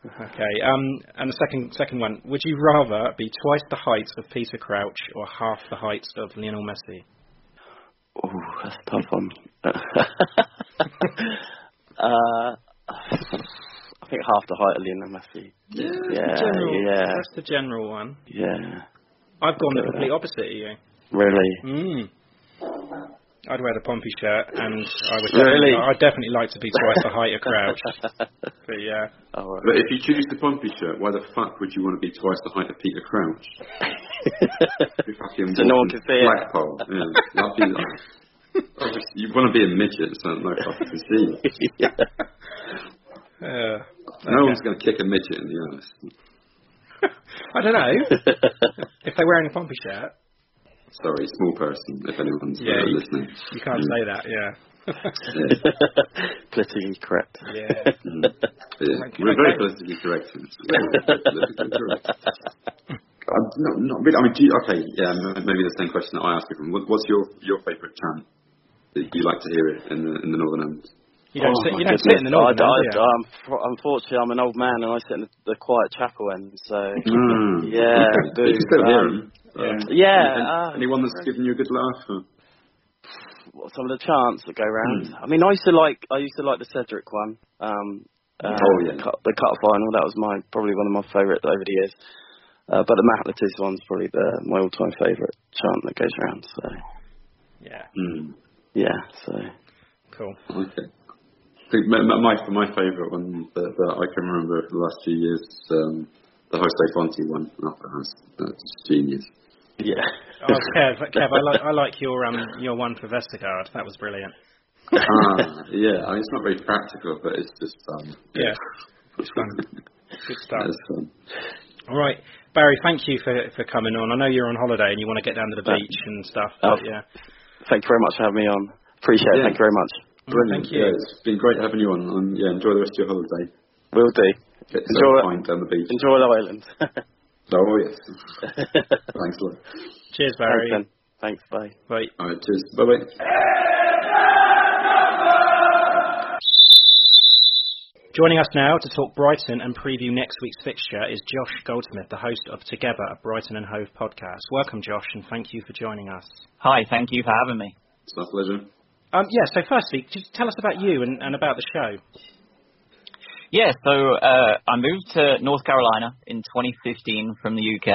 Okay. Um, and the second second one. Would you rather be twice the height of Peter Crouch or half the height of Lionel Messi? Oh, that's a tough one. (laughs) uh, I think half the height of Lionel Messi. Yeah, Yeah, general, yeah. That's the general one. Yeah. I've gone the complete opposite of you. Really. Mm. I'd wear the Pompey shirt, and I would Really? I'd definitely like to be twice the height of Crouch. (laughs) But yeah, Oh, right. But if you choose the Pompey shirt, why the fuck would you want to be twice the height of Peter Crouch? (laughs) You So no one can see it. flagpole. Yeah. That'd be like, you want to be a midget, so no fucker can see. (laughs) you. uh, No one's going to kick a midget in the ass. I don't know if they're wearing a Pompey shirt. Sorry, small person. If anyone's Yeah, uh, you- listening. You can't Mm. say that. Yeah. (laughs) Politically correct. Yeah. Mm. Yeah. Okay. We're very politically correct. Very (laughs) politically. I'm not, not really. I mean, do you, okay, yeah, maybe the same question that I asked you. What, what's your your favourite chant that you like to hear it in the in the northern end? You don't Oh, sit. You don't sit in the goodness. northern. I, end, do you? I, I'm, unfortunately, I'm an old man and I sit in the, the quiet chapel end. So Mm. (laughs) Yeah, Okay. do, You can still hear um, them. Um, yeah, any- uh, anyone that's given you a good laugh? Or? some of the chants that go round. Hmm. I mean, I used to like I used to like the Cedric one. Um, uh, Oh, yeah. the cut, the cut final. That was my probably one of my favourite over the years. Uh, but the Matt Le Tissier one's probably the my all-time favourite chant that goes around. So Yeah. Mm. yeah, so Cool. Okay. I think my, my, my, my favourite one that, that I can remember for the last few years, um, the Jose Fonte one. Oh, that's, that's genius. yeah. Oh, Kev, Kev, I like I like your um your one for Vestergaard. That was brilliant. ah, yeah, I mean, it's not very practical, but it's just fun. Yeah. It's fun. Good stuff. It's fun. All right, Barry. Thank you for for coming on. I know you're on holiday and you want to get down to the beach and stuff. oh. Yeah. Thank you very much for having me on. Appreciate it. Yeah. Thank you very much. Brilliant. Yeah, it's been great having you on. Um, yeah, enjoy the rest of your holiday. Will do. Get enjoy, a pint down the beach. Enjoy the island. (laughs) oh yes. (laughs) Thanks a lot. Cheers, Barry. Thanks, Thanks Bye. Bye. All right. Cheers. Bye. Bye. Joining us now to talk Brighton and preview next week's fixture is Josh Goldsmith, the host of Together, a Brighton and Hove podcast. Welcome, Josh, and thank you for joining us. Hi, thank you for having me. It's my pleasure. Um, yeah, so firstly, just tell us about you and, and about the show. Yeah, so uh, I moved to North Carolina in 2015 from the UK,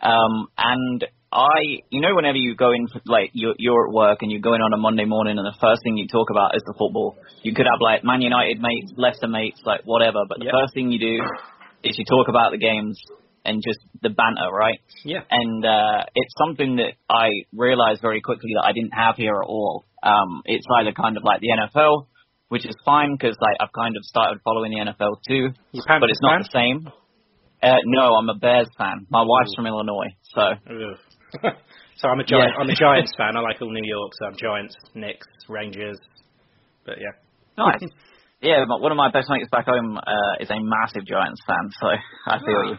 um, and I, you know, whenever you go in, for, like you're, you're at work and you go in on a Monday morning, and the first thing you talk about is the football. You could have like Man United mates, Leicester mates, like whatever, but the Yep. first thing you do is you talk about the games and just the banter, right? Yeah. And uh, it's something that I realized very quickly that I didn't have here at all. Um, it's either kind of like the NFL, which is fine because like I've kind of started following the NFL too, but it's not the same. Uh, no, I'm a Bears fan. My wife's from Illinois, so (laughs) so I'm a giant. Yeah. I'm a Giants fan. (laughs) I like all New York, so I'm Giants, Knicks, Rangers. But yeah. nice. (laughs) yeah, one of my best mates back home uh, is a massive Giants fan, so I feel you.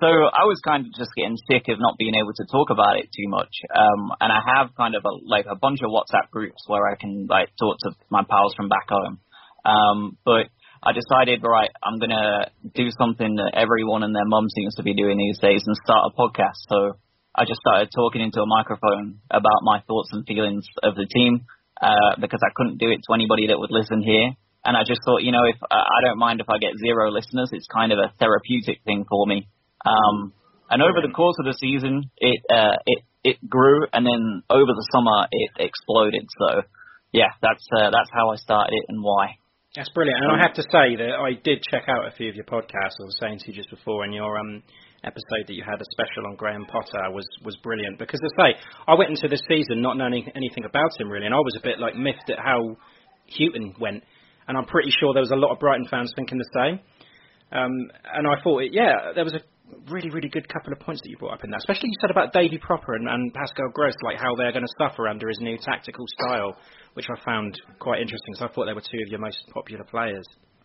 So I was kind of just getting sick of not being able to talk about it too much. Um, and I have kind of a, like a bunch of WhatsApp groups where I can like talk to my pals from back home. Um, but I decided, right, I'm gonna do something that everyone and their mum seems to be doing these days and start a podcast. So I just started talking into a microphone about my thoughts and feelings of the team uh, because I couldn't do it to anybody that would listen here. And I just thought, you know, if uh, I don't mind if I get zero listeners, it's kind of a therapeutic thing for me. Um, and over the course of the season, it uh, it it grew, and then over the summer, it exploded. So, yeah, that's uh, that's how I started it and why. That's brilliant. And I have to say that I did check out a few of your podcasts. I was saying to you just before, and your um, episode that you had a special on Graham Potter was was brilliant because, as I say, I went into this season not knowing anything about him really, and I was a bit like miffed at how Hughton went, and I'm pretty sure there was a lot of Brighton fans thinking the same. Um, and I thought, yeah, there was a really, really good couple of points that you brought up in that, especially you said about Davy Pröpper and, and Pascal Gross, like how they're going to suffer under his new tactical style, which I found quite interesting. So I thought they were two of your most popular players.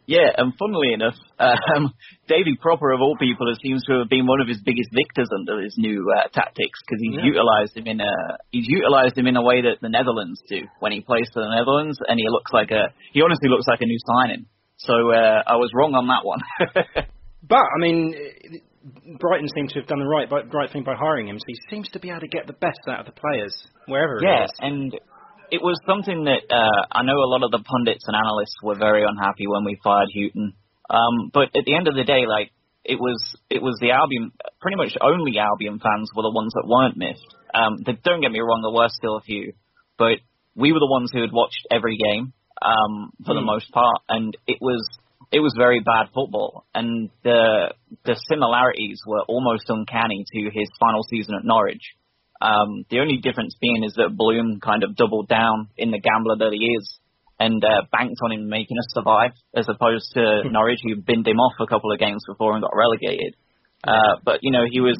Yeah, and funnily enough, um, (laughs) Davy Pröpper of all people seems to have been one of his biggest victors under his new uh, tactics because he's Yeah. utilised him in a he's utilised him in a way that the Netherlands do when he plays for the Netherlands, and he looks like a he honestly looks like a new signing. So uh, I was wrong on that one. (laughs) But I mean, Brighton seem to have done the right by, right thing by hiring him. So he seems to be able to get the best out of the players wherever it yeah, and it was something that uh, I know a lot of the pundits and analysts were very unhappy when we fired Hughton. Um, but at the end of the day, like it was, it was the Albion, pretty much only Albion fans were the ones that weren't miffed. Um, th- don't get me wrong, there were still a few, but we were the ones who had watched every game um, for the Hmm. most part, and it was it was very bad football, and the the similarities were almost uncanny to his final season at Norwich. Um, the only difference being is that Bloom kind of doubled down in the gambler that he is and uh, banked on him making us survive, as opposed to Norwich, who binned him off a couple of games before and got relegated. Uh, but you know, he was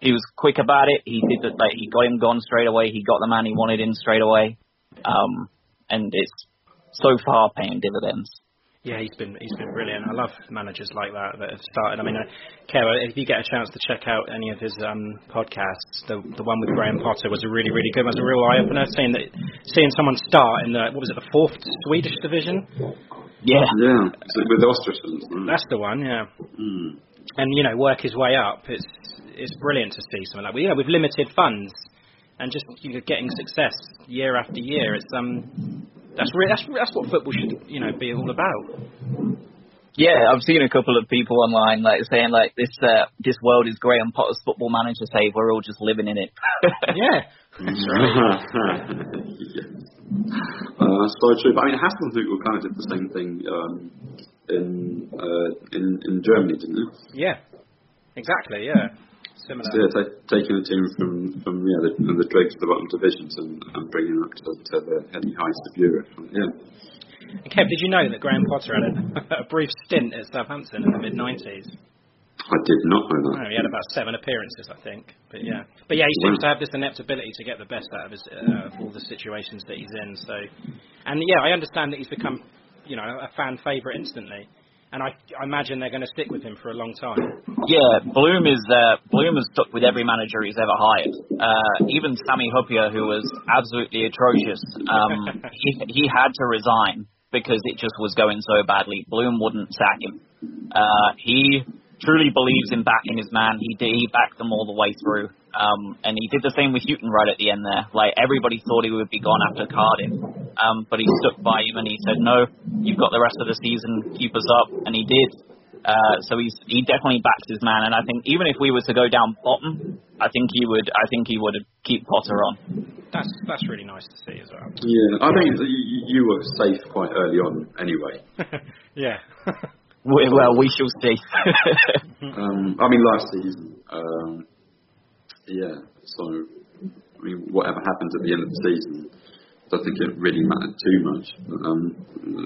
he was quick about it. He did the, like he got him gone straight away. He got the man he wanted in straight away, um, and it's so far paying dividends. Yeah, he's been he's been brilliant. I love managers like that that have started. I mean, uh, Kara, if you get a chance to check out any of his um, podcasts, the the one with Graham Potter was a really really good. one. It was a real eye opener. Seeing that seeing someone start in the what was it the fourth Swedish division? Yeah, Yeah, so with the Ostriches. That's the one. Yeah, Mm. and you know work his way up. It's it's brilliant to see something like. You know, with limited funds and just you know, getting success year after year. It's um that's re- that's that's what football should you know be all about. Yeah, I've seen a couple of people online like saying like this uh, this world is Graham Potter's football manager save. We're all just living in it. Yeah. (laughs) (laughs) yeah. Uh, that's so true. But I mean, Hasenhüttl kind of did the same thing um, in, uh, in in Germany, didn't it? Yeah, exactly. Yeah, similar. So, yeah, ta- taking a team from from yeah the, from the dregs of the bottom divisions and, and bringing them up to, to the heady heights of Europe. Yeah. And Kev, did you know that Graham Potter had a, (laughs) a brief stint at Southampton in the mid '90s? I did not know that. Oh, he had about seven appearances, I think. But yeah, but yeah, he seems to have this inept ability to get the best out of his uh, of all the situations that he's in. So, and yeah, I understand that he's become, you know, a fan favourite instantly, and I, I imagine they're going to stick with him for a long time. Yeah, Bloom is uh, Bloom has stuck with every manager he's ever hired. Uh, even Sami Hyypiä, who was absolutely atrocious, um, (laughs) he he had to resign because it just was going so badly. Bloom wouldn't sack him. Uh, he truly believes in backing his man. He did, he backed them all the way through. Um, and he did the same with Hughton right at the end there. Like everybody thought he would be gone after Cardiff, um, but he stuck by him and he said, "No, you've got the rest of the season. Keep us up," and he did. Uh, so he's he definitely backs his man, and I think even if we were to go down bottom, I think he would I think he would keep Potter on. That's that's really nice to see as well. Yeah, I think that you, you were safe quite early on anyway. (laughs) yeah. we, well, we shall see. (laughs) um, I mean, last season, um, yeah. So, I mean, whatever happens at the end of the season, I don't think it really mattered too much. Um,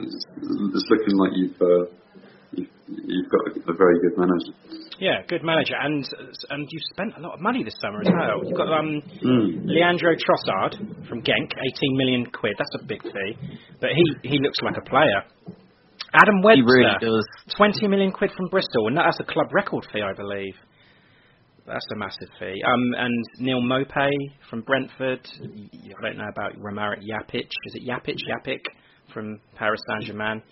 it's, it's looking like you've, uh, you've you've got a, a very good manager. Yeah, good manager, and and you've spent a lot of money this summer as well. You've got um, mm. Leandro Trossard from Genk, 18 million quid. That's a big fee, but he he looks like a player. Adam Webster, he really does. 20 million quid from Bristol, and that's a club record fee, I believe. That's a massive fee. Um, and Neal Maupay from Brentford. I don't know about Romaric Yapic. Is it Yapic? Yapic from Paris Saint Germain.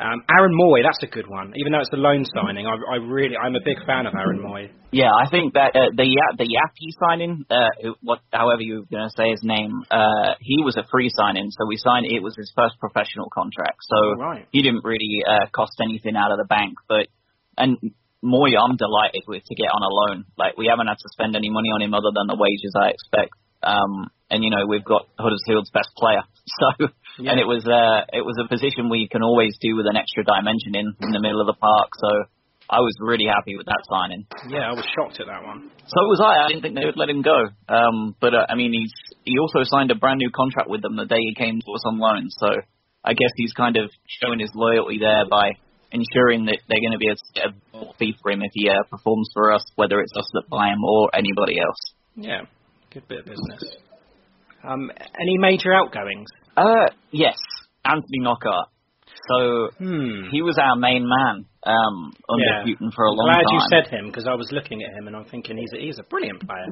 Um, Aaron Mooy, that's a good one. Even though it's a loan signing, I, I really, I'm a big fan of Aaron Mooy. Yeah, I think that uh, the the Yappy signing, uh, what, however you're going to say his name, uh, he was a free signing, so we signed. It was his first professional contract, so right. he didn't really uh, cost anything out of the bank. But and Mooy, I'm delighted with to get on a loan. Like we haven't had to spend any money on him other than the wages I expect. Um, and you know we've got Huddersfield's best player, (laughs) so Yeah. and it was uh, it was a position we can always do with an extra dimension in in the middle of the park. So I was really happy with that signing. Yeah, I was shocked at that one. So was I. I didn't think they would let him go. Um, but uh, I mean, he's he also signed a brand new contract with them the day he came to us on loan. So I guess he's kind of showing his loyalty there by ensuring that they're going to be a, a fee for him if he uh, performs for us, whether it's us that buy him or anybody else. Yeah, good bit of business. Um, any major outgoings? Uh, yes, Anthony Knockaert. So Hmm. he was our main man um, under Yeah. Putin for a long Glad time. Glad you said him because I was looking at him and I'm thinking he's a, he's a brilliant player.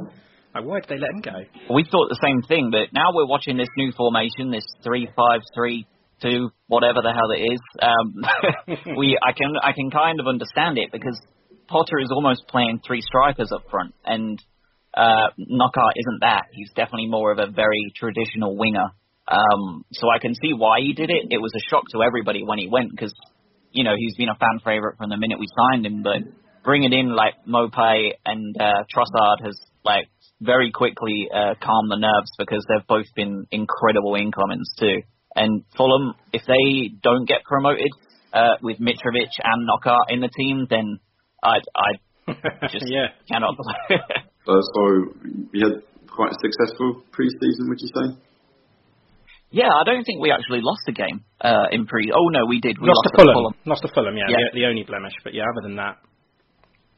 Like, why did they let him go? we thought the same thing, but now we're watching this new formation, this three two, whatever the hell it is. Um, (laughs) we I can I can kind of understand it because Potter is almost playing three strikers up front, and uh, Knockaert isn't that. He's definitely more of a very traditional winger. Um, so I can see why he did it. It was a shock to everybody when he went because you know he's been a fan favorite from the minute we signed him, but bringing in like Maupay and uh, Trossard has like very quickly uh, calmed the nerves because they've both been incredible incomings too. And Fulham, if they don't get promoted uh, with Mitrovic and Knockaert in the team, then I I (laughs) just yeah. cannot. (laughs) Uh, so we had quite a successful pre-season, would you say? yeah, I don't think we actually lost a game uh, in pre. Oh no, we did. We lost, lost, to at Fulham. Lost to Fulham, yeah, Yeah. The, the only blemish. But yeah, other than that,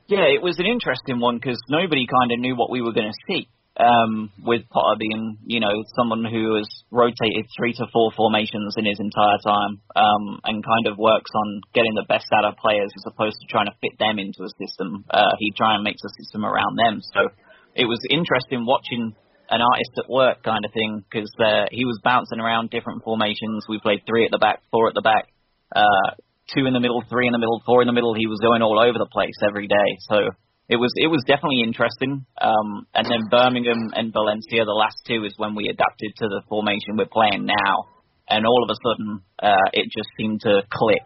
Yeah, it was an interesting one because nobody kind of knew what we were going to see. Um, with Potter being, you know, someone who has rotated three to four formations in his entire time, um, and kind of works on getting the best out of players as opposed to trying to fit them into a system. Uh, he try and makes a system around them. So it was interesting watching an artist at work kind of thing because uh, he was bouncing around different formations. We played three at the back, four at the back, uh, two in the middle, three in the middle, four in the middle. He was going all over the place every day. So it was it was definitely interesting. Um, and then Birmingham and Valencia, the last two, is when we adapted to the formation we're playing now. And all of a sudden, uh, it just seemed to click,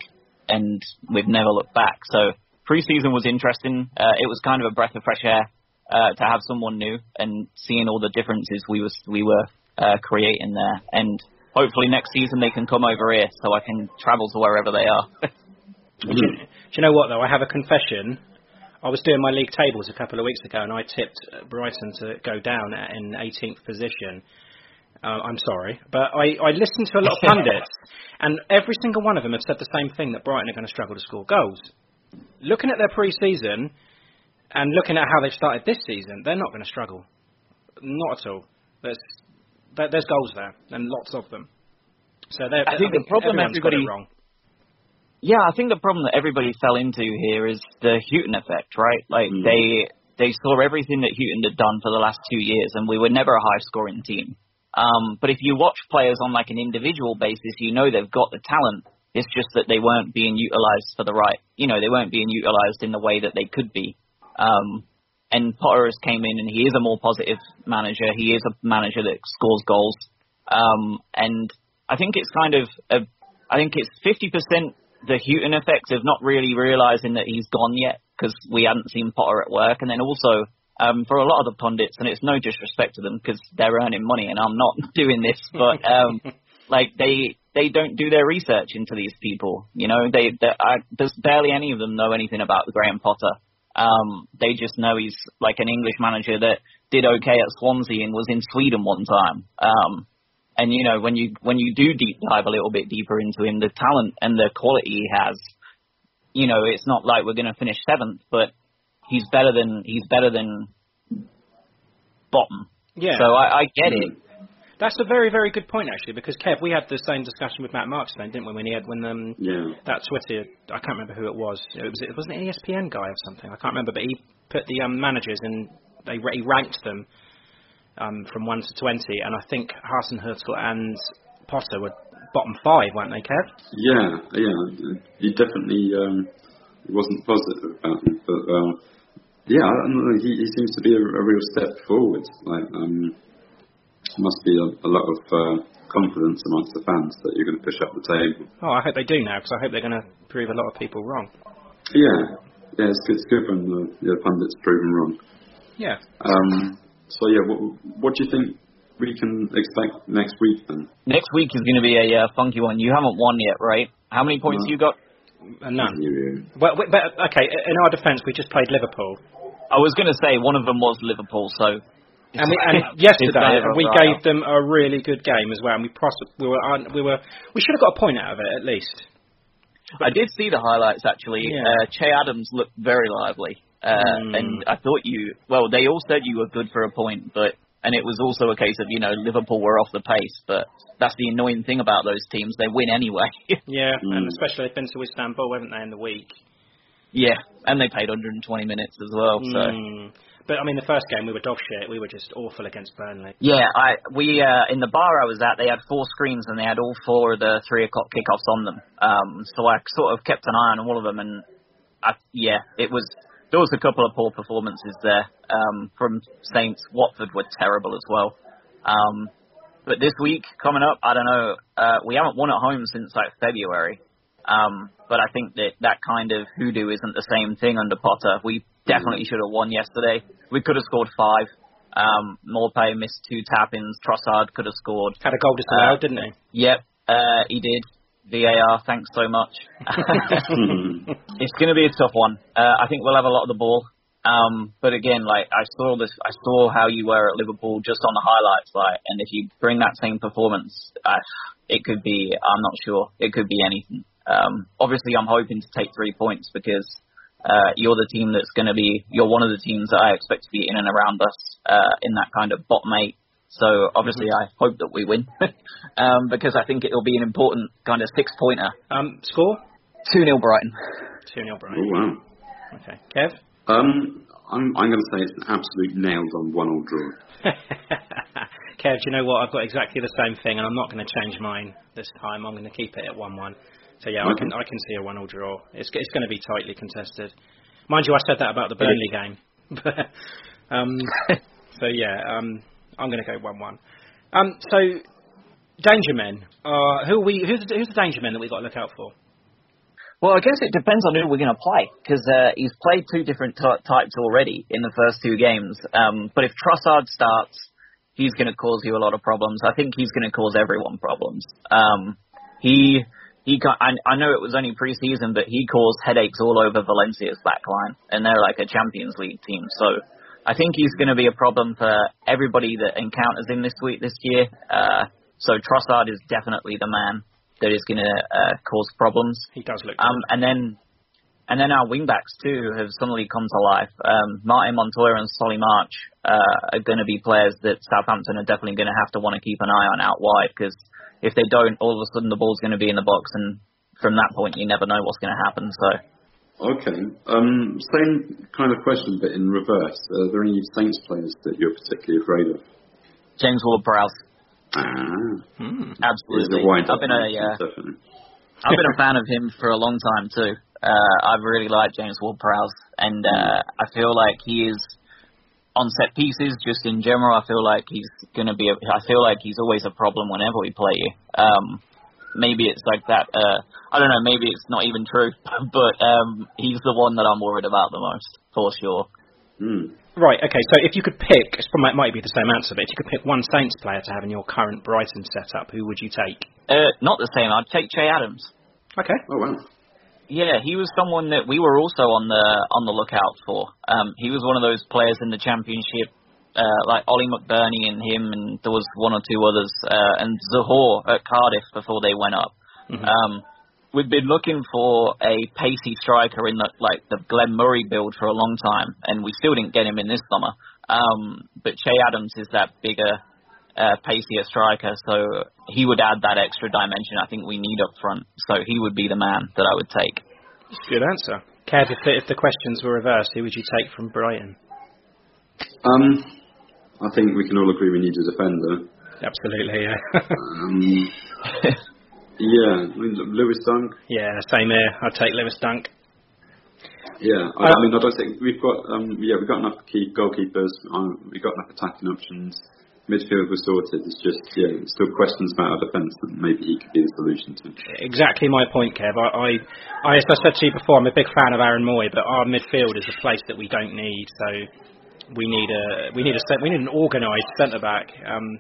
and we've never looked back. So preseason was interesting. Uh, it was kind of a breath of fresh air uh, to have someone new and seeing all the differences we was we were uh, creating there. And hopefully next season they can come over here so I can travel to wherever they are. do, (laughs) you, do you know what though? I have a confession. I was doing my league tables a couple of weeks ago, and I tipped Brighton to go down in 18th position. Uh, I'm sorry, but I, I listened to a lot of pundits, (laughs) and every single one of them have said the same thing that Brighton are going to struggle to score goals. Looking at their pre-season and looking at how they've started this season, they're not going to struggle. Not at all. There's there's goals there, and lots of them. So they're- I think the problem everyone's got it everybody- wrong. Yeah, I think the problem that everybody fell into here is the Hughton effect, right? Like Mm. they they saw everything that Hughton had done for the last two years, and we were never a high scoring team. Um, but if you watch players on like an individual basis, you know they've got the talent. It's just that they weren't being utilized for the right, you know, they weren't being utilized in the way that they could be. Um, and Potter has came in and he is a more positive manager. He is a manager that scores goals. Um, and I think it's kind of, a, I think it's 50% the Hughton effect of not really realizing that he's gone yet because we hadn't seen Potter at work. And then also, um, for a lot of the pundits, and it's no disrespect to them because they're earning money and I'm not (laughs) doing this, but um, (laughs) like they they don't do their research into these people. You know, they, they I, there's barely any of them know anything about Graham Potter. Um, they just know he's like an English manager that did okay at Swansea and was in Sweden one time. Um, and you know, when you when you do deep dive a little bit deeper into him, the talent and the quality he has, you know, it's not like we're going to finish seventh, but he's better than he's better than bottom. Yeah. So I, I get it. That's a very, very good point actually, because Kev, we had the same discussion with Matt Marks then, didn't we? When he had when um Yeah. that Twitter, I can't remember who it was. It was it wasn't an ESPN guy or something. I can't remember, but he put the um, managers and they he ranked them um, from one to twenty, and I think Hasenhüttl and Potter were bottom five, weren't they, Kev? Yeah, yeah. He definitely um, wasn't positive about him, but uh, yeah, I don't know, he, he seems to be a, a real step forward. Like, um, must be a, a lot of uh, confidence amongst the fans that you're going to push up the table. Oh, I hope they do now, because I hope they're going to prove a lot of people wrong. Yeah, yeah, it's good. It's good when the, the pundits proven wrong. Yeah. Um, so yeah, what, what do you think we can expect next week then? Next week is going to be a uh, funky one. You haven't won yet, right? How many points No. you got? Uh, none. You, Well, we- but okay. In our defence, we just played Liverpool, I was going to say one of them was Liverpool, so. and we and (laughs) yesterday kind of a we write-off. gave them a really good game as well. And we pros- we were we were we should have got a point out of it at least. I did see the highlights actually. Yeah. Uh, Che Adams looked very lively, uh, Mm. and I thought you. Well, they all said you were good for a point, but and it was also a case of you know Liverpool were off the pace, but that's the annoying thing about those teams. They win anyway. (laughs) Yeah, and Mm. especially they've been to Istanbul, haven't they, in the week? yeah, and they played 120 minutes as well. So. Mm. But I mean, the first game we were dog shit. We were just awful against Burnley. Yeah, I we uh, in the bar I was at, they had four screens and they had all four of the three o'clock kickoffs on them. Um, so I sort of kept an eye on all of them, and I, yeah, it was there was a couple of poor performances there um, from Saints. Watford were terrible as well. Um, but this week coming up, I don't know. Uh, we haven't won at home since like February. Um, but I think that that kind of hoodoo isn't the same thing under Potter. We definitely should have won yesterday. We could have scored five. Um, Maupay missed two tap-ins. Trossard could have scored. Had a goal disallowed, Uh, didn't he? Yep, uh, he did. VAR, thanks so much. (laughs) it's going to be a tough one. Uh, I think we'll have a lot of the ball. Um, but again, like I saw this, I saw how you were at Liverpool just on the highlights, like, and if you bring that same performance, uh, it could be. I'm not sure. It could be anything. Um, obviously, I'm hoping to take three points because uh, you're the team that's going to be. You're one of the teams that I expect to be in and around us uh, in that kind of bottom eight. So obviously, I hope that we win (laughs) um, because I think it'll be an important kind of six pointer. Um, score? Two 0 Brighton. Two 0 oh wow. Okay, Kev. Um, I'm I'm going to say it's an absolute nailed on one all draw. (laughs) Kev, do you know what? I've got exactly the same thing, and I'm not going to change mine this time. I'm going to keep it at one-one. So yeah, I can I can see a one-all draw. It's it's going to be tightly contested. Mind you, I said that about the Burnley game. (laughs) Um, so yeah, um, I'm going to go one-one. Um, so danger men. Uh, who are we? Who's the, who's the danger men that we've got to look out for? Well, I guess it depends on who we're going to play because uh, he's played two different t- types already in the first two games. Um, but if Trossard starts, he's going to cause you a lot of problems. I think he's going to cause everyone problems. Um, he he got, I, I know it was only preseason, but he caused headaches all over Valencia's backline, and they're like a Champions League team. So I think he's going to be a problem for everybody that encounters him this week this year. Uh, so Trossard is definitely the man that is going to uh, cause problems. He does look. Um, and then and then our wingbacks too have suddenly come to life. Um, Martin Montoya and Solly March uh, are going to be players that Southampton are definitely going to have to want to keep an eye on out wide because if they don't, all of a sudden the ball's going to be in the box, and from that point you never know what's going to happen. So Okay. Um, same kind of question, but in reverse. Are there any Saints players that you're particularly afraid of? James Ward-Prowse. Ah. Hmm. Absolutely. He's a wind-up I've been a yeah. Definitely. I've been a fan of him for a long time too. Uh, I've really liked James Ward-Prowse, and uh, I feel like he is on set pieces. Just in general, I feel like he's going to be. A, I feel like he's always a problem whenever we play you. Um, maybe it's like that. Uh, I don't know. Maybe it's not even true, (laughs) but um, he's the one that I'm worried about the most for sure. Hmm. Right, okay, so if you could pick, it might, might be the same answer, but if you could pick one Saints player to have in your current Brighton setup, who would you take? Uh, not the same. I'd take Che Adams. Okay. Oh wow. Yeah, he was someone that we were also on the on the lookout for. Um, he was one of those players in the championship, uh, like Oli McBurnie and him, and there was one or two others, uh, and Zohore at Cardiff before they went up. Mhm. Um, we've been looking for a pacey striker in the like the Glenn Murray build for a long time, and we still didn't get him in this summer. Um, but Che Adams is that bigger, uh, pacier striker, so he would add that extra dimension I think we need up front. So he would be the man that I would take. Good answer. Kev, if the, if the questions were reversed, who would you take from Brighton? Um, I think we can all agree we need a defender. Absolutely, yeah. Um, yeah, I mean, Lewis Dunk. yeah, same here. I'd take Lewis Dunk. Yeah, I, I mean, I don't think we've got. Um, yeah, we've got enough key goalkeepers. Um, we've got enough attacking options. Midfield was sorted. It's just yeah, it's still questions about our defence that maybe he could be the solution to. Exactly my point, Kev. I, I, I, as I said to you before, I'm a big fan of Aaron Mooy, but our midfield is a place that we don't need. So we need a we need a cent- we need an organised centre back. Um,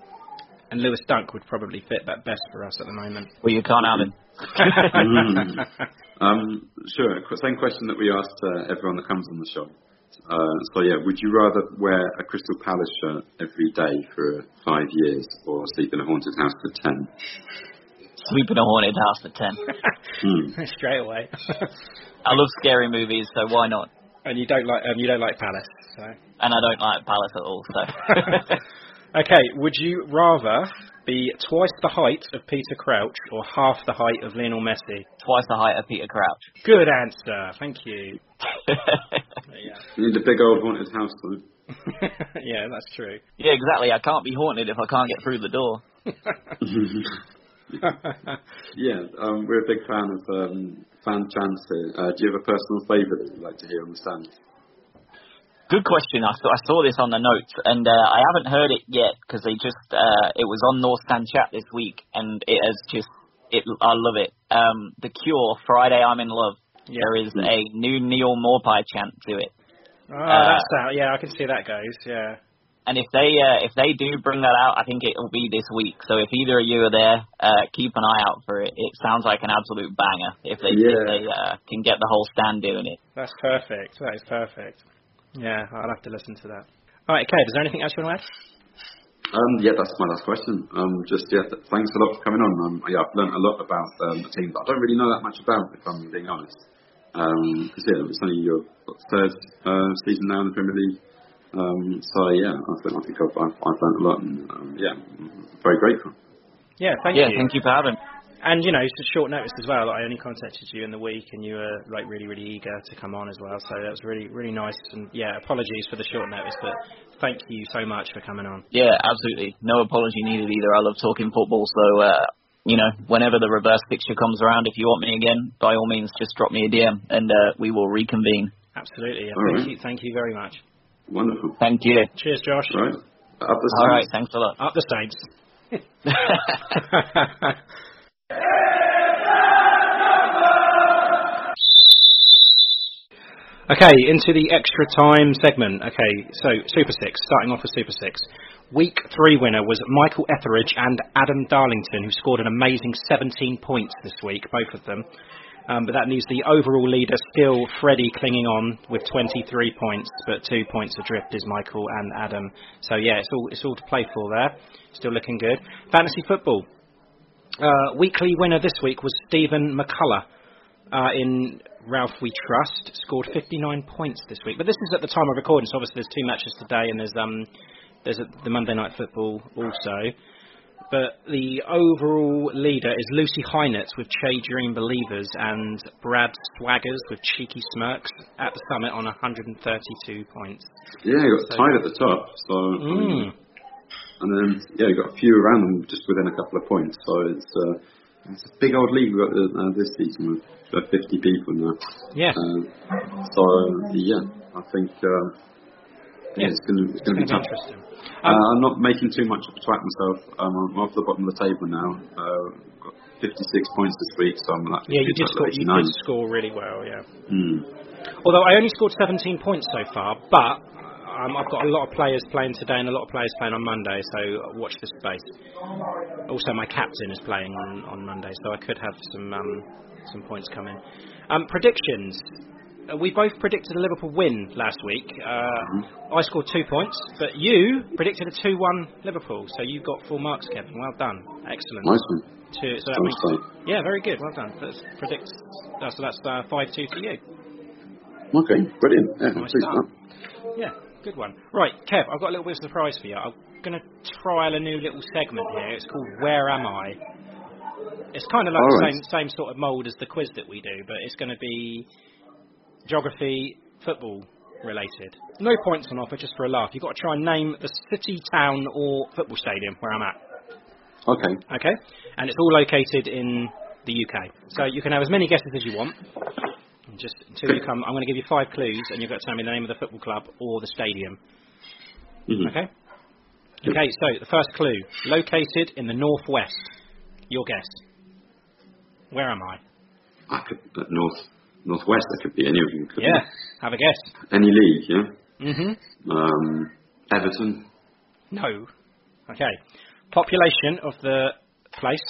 and Lewis Dunk would probably fit that best for us at the moment. Well, you can't have him. (laughs) Mm. um, sure. Same question that we asked uh, everyone that comes on the show. Uh, so yeah, would you rather wear a Crystal Palace shirt every day for five years, or sleep in a haunted house for ten? Sleep in a haunted house for ten. Hmm. (laughs) Straight away. I love scary movies, so why not? and you don't like um, you don't like Palace. So. And I don't like Palace at all, so. (laughs) Okay, would you rather be twice the height of Peter Crouch or half the height of Lionel Messi? Twice the height of Peter Crouch. Good answer. Thank you. (laughs) yeah. You need a big old haunted house though. (laughs) yeah, that's true. yeah, exactly. I can't be haunted if I can't get through the door. yeah, um, we're a big fan of um, fan chants here. Uh, do you have a personal favourite that you'd like to hear on the stand? Good question. I saw, I saw this on the notes, and uh, I haven't heard it yet because they just uh, it was on North Stand Chat this week, and it has just it. I love it. Um, the Cure, Friday, I'm in love. Yeah. There is a new Neal Maupay chant to it, Oh, Uh, that's out. Yeah, I can see that goes. Yeah. and if they uh, if they do bring that out, I think it will be this week. So if either of you are there, uh, keep an eye out for it. It sounds like an absolute banger if they if Yeah. they uh, can get the whole stand doing it. That's perfect. That is perfect. Yeah, I'll have to listen to that. All right, Kev, is there anything else you want to add? Um, yeah, that's my last question. Um, just yeah, th- thanks a lot for coming on. Um, yeah, I've learned a lot about um, the team that I don't really know that much about, if I'm being honest. Because yeah, it's only your what, third uh, season now in the Premier League. Um, so yeah, I think I think I've, I've, I've learnt a lot, and um, yeah, I'm very grateful. Yeah, thank yeah, you. thank you for having. And you know, it's a short notice as well. I only contacted you in the week, and you were like really, really eager to come on as well. So that was really, really nice. And yeah, apologies for the short notice, but thank you so much for coming on. Yeah, absolutely. No apology needed either. I love talking football, so uh, you know, whenever the reverse fixture comes around, if you want me again, by all means, just drop me a DM and uh, we will reconvene. Absolutely. Yeah, thank right. you, thank you very much. Wonderful. Thank you. Cheers, Josh. Right. Up the All right, thanks a lot. Up the Saints. (laughs) (laughs) Okay, into the extra time segment. Okay, so Super Six, starting off with Super Six. Week three winner was Michael Etheridge and Adam Darlington, who scored an amazing 17 points this week, both of them. Um, but that leaves the overall leader still Freddie clinging on with 23 points, but two points adrift is Michael and Adam. So yeah, it's all it's all to play for there. Still looking good. Fantasy football. Uh, weekly winner this week was Stephen McCullough uh, in Ralph We Trust. Scored 59 points this week. But this is at the time of recording, so obviously there's two matches today, and there's um there's the Monday night football also. But the overall leader is Lucy Hynett with Che Dream Believers and Brad Swaggers with Cheeky Smirks at the summit on 132 points. Yeah, you got So- tied at the top. So Mm. And then yeah, we've got a few around them just within a couple of points. So it's uh, it's a big old league we've got uh, this season with uh, 50 people now. Yeah. Uh, so yeah, I think uh, yeah, it's going to it's going to be tough. interesting. Uh, I'm not making too much of a twat myself. Um, I'm off the bottom of the table now. Uh, got 56 points this week, so I'm like Yeah, you did score. You did score really well. Yeah. Hmm. Although I only scored 17 points so far, but um, I've got a lot of players playing today and a lot of players playing on Monday, so watch this space. Also, my captain is playing on, on Monday, so I could have some um, some points coming. Um, predictions. Uh, we both predicted a Liverpool win last week. Uh, I scored two points, but you predicted a 2-1 Liverpool, so you got full marks, Kevin. Well done. Excellent. Nice one. Two, so that makes, yeah, very good. Well done. That's predict. That's that's uh, five two to you. Okay, brilliant. Yeah, Nice pleased start. with that. Yeah, good one. Right, Kev, I've got a little bit of a surprise for you. I'm going to trial a new little segment here. It's called Where Am I? It's kind of like All the right. same same sort of mould as the quiz that we do, but it's going to be geography, football related. No points on offer, just for a laugh. You've got to try and name the city, town, or football stadium where I'm at. Okay. Okay, and it's all located in the UK. So you can have as many guesses as you want. Just until you come, I'm going to give you five clues, and you've got to tell me the name of the football club or the stadium. Mhm. Okay. Okay. So the first clue: located in the northwest. Your guess. Where am I? I could uh, north northwest. That could be any of them. couldn't Yeah. it? Have a guess. Any league, yeah. Mhm. Um, Everton. No. Okay. Population of the place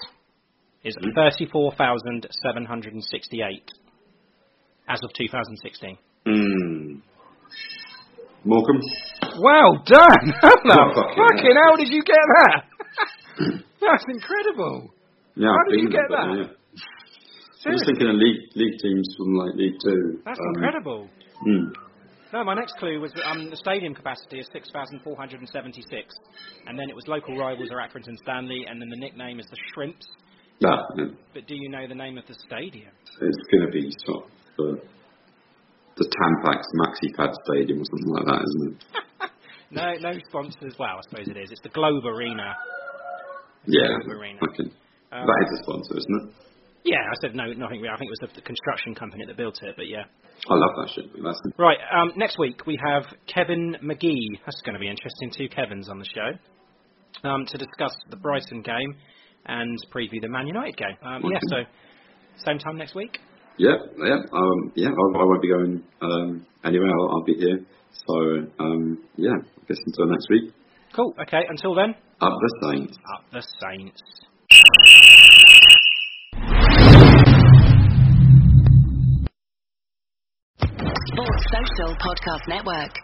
is Mhm. 34,768 as of 2016. Hmm. Morecambe. Well done! (laughs) Hello. Oh, fucking Fucking hell did you get that? (clears throat) That's incredible. Yeah. How I've did you get there, that? Yeah. I was thinking of league league teams from like League Two. That's Um, incredible. hmm. No, my next clue was um, the stadium capacity is 6,476. And then it was local rivals are Accrington Stanley, and then the nickname is the Shrimps. That yeah. But do you know the name of the stadium? it's going to be sort of the the Tampax Maxi Pad Stadium or something like that, isn't it? (laughs) No, no sponsors. As well, I suppose it is. It's the Globe Arena. Yeah. Globe Arena. Okay. Um, that is a sponsor, isn't it? Yeah, I said no, nothing. real. I think it was the, the construction company that built it, but yeah. I love that shit. That's Right, um, next week we have Kevin McGee. That's going to be interesting. Two Kevins on the show um, to discuss the Brighton game and preview the Man United game. Um, yeah, so same time next week. Yeah, yeah, um, yeah. I, I won't be going um, anywhere. I'll, I'll be here. So um, yeah, I guess until next week. Cool. Okay. Until then, Up the Saints. up the Saints. Sports Social Podcast Network.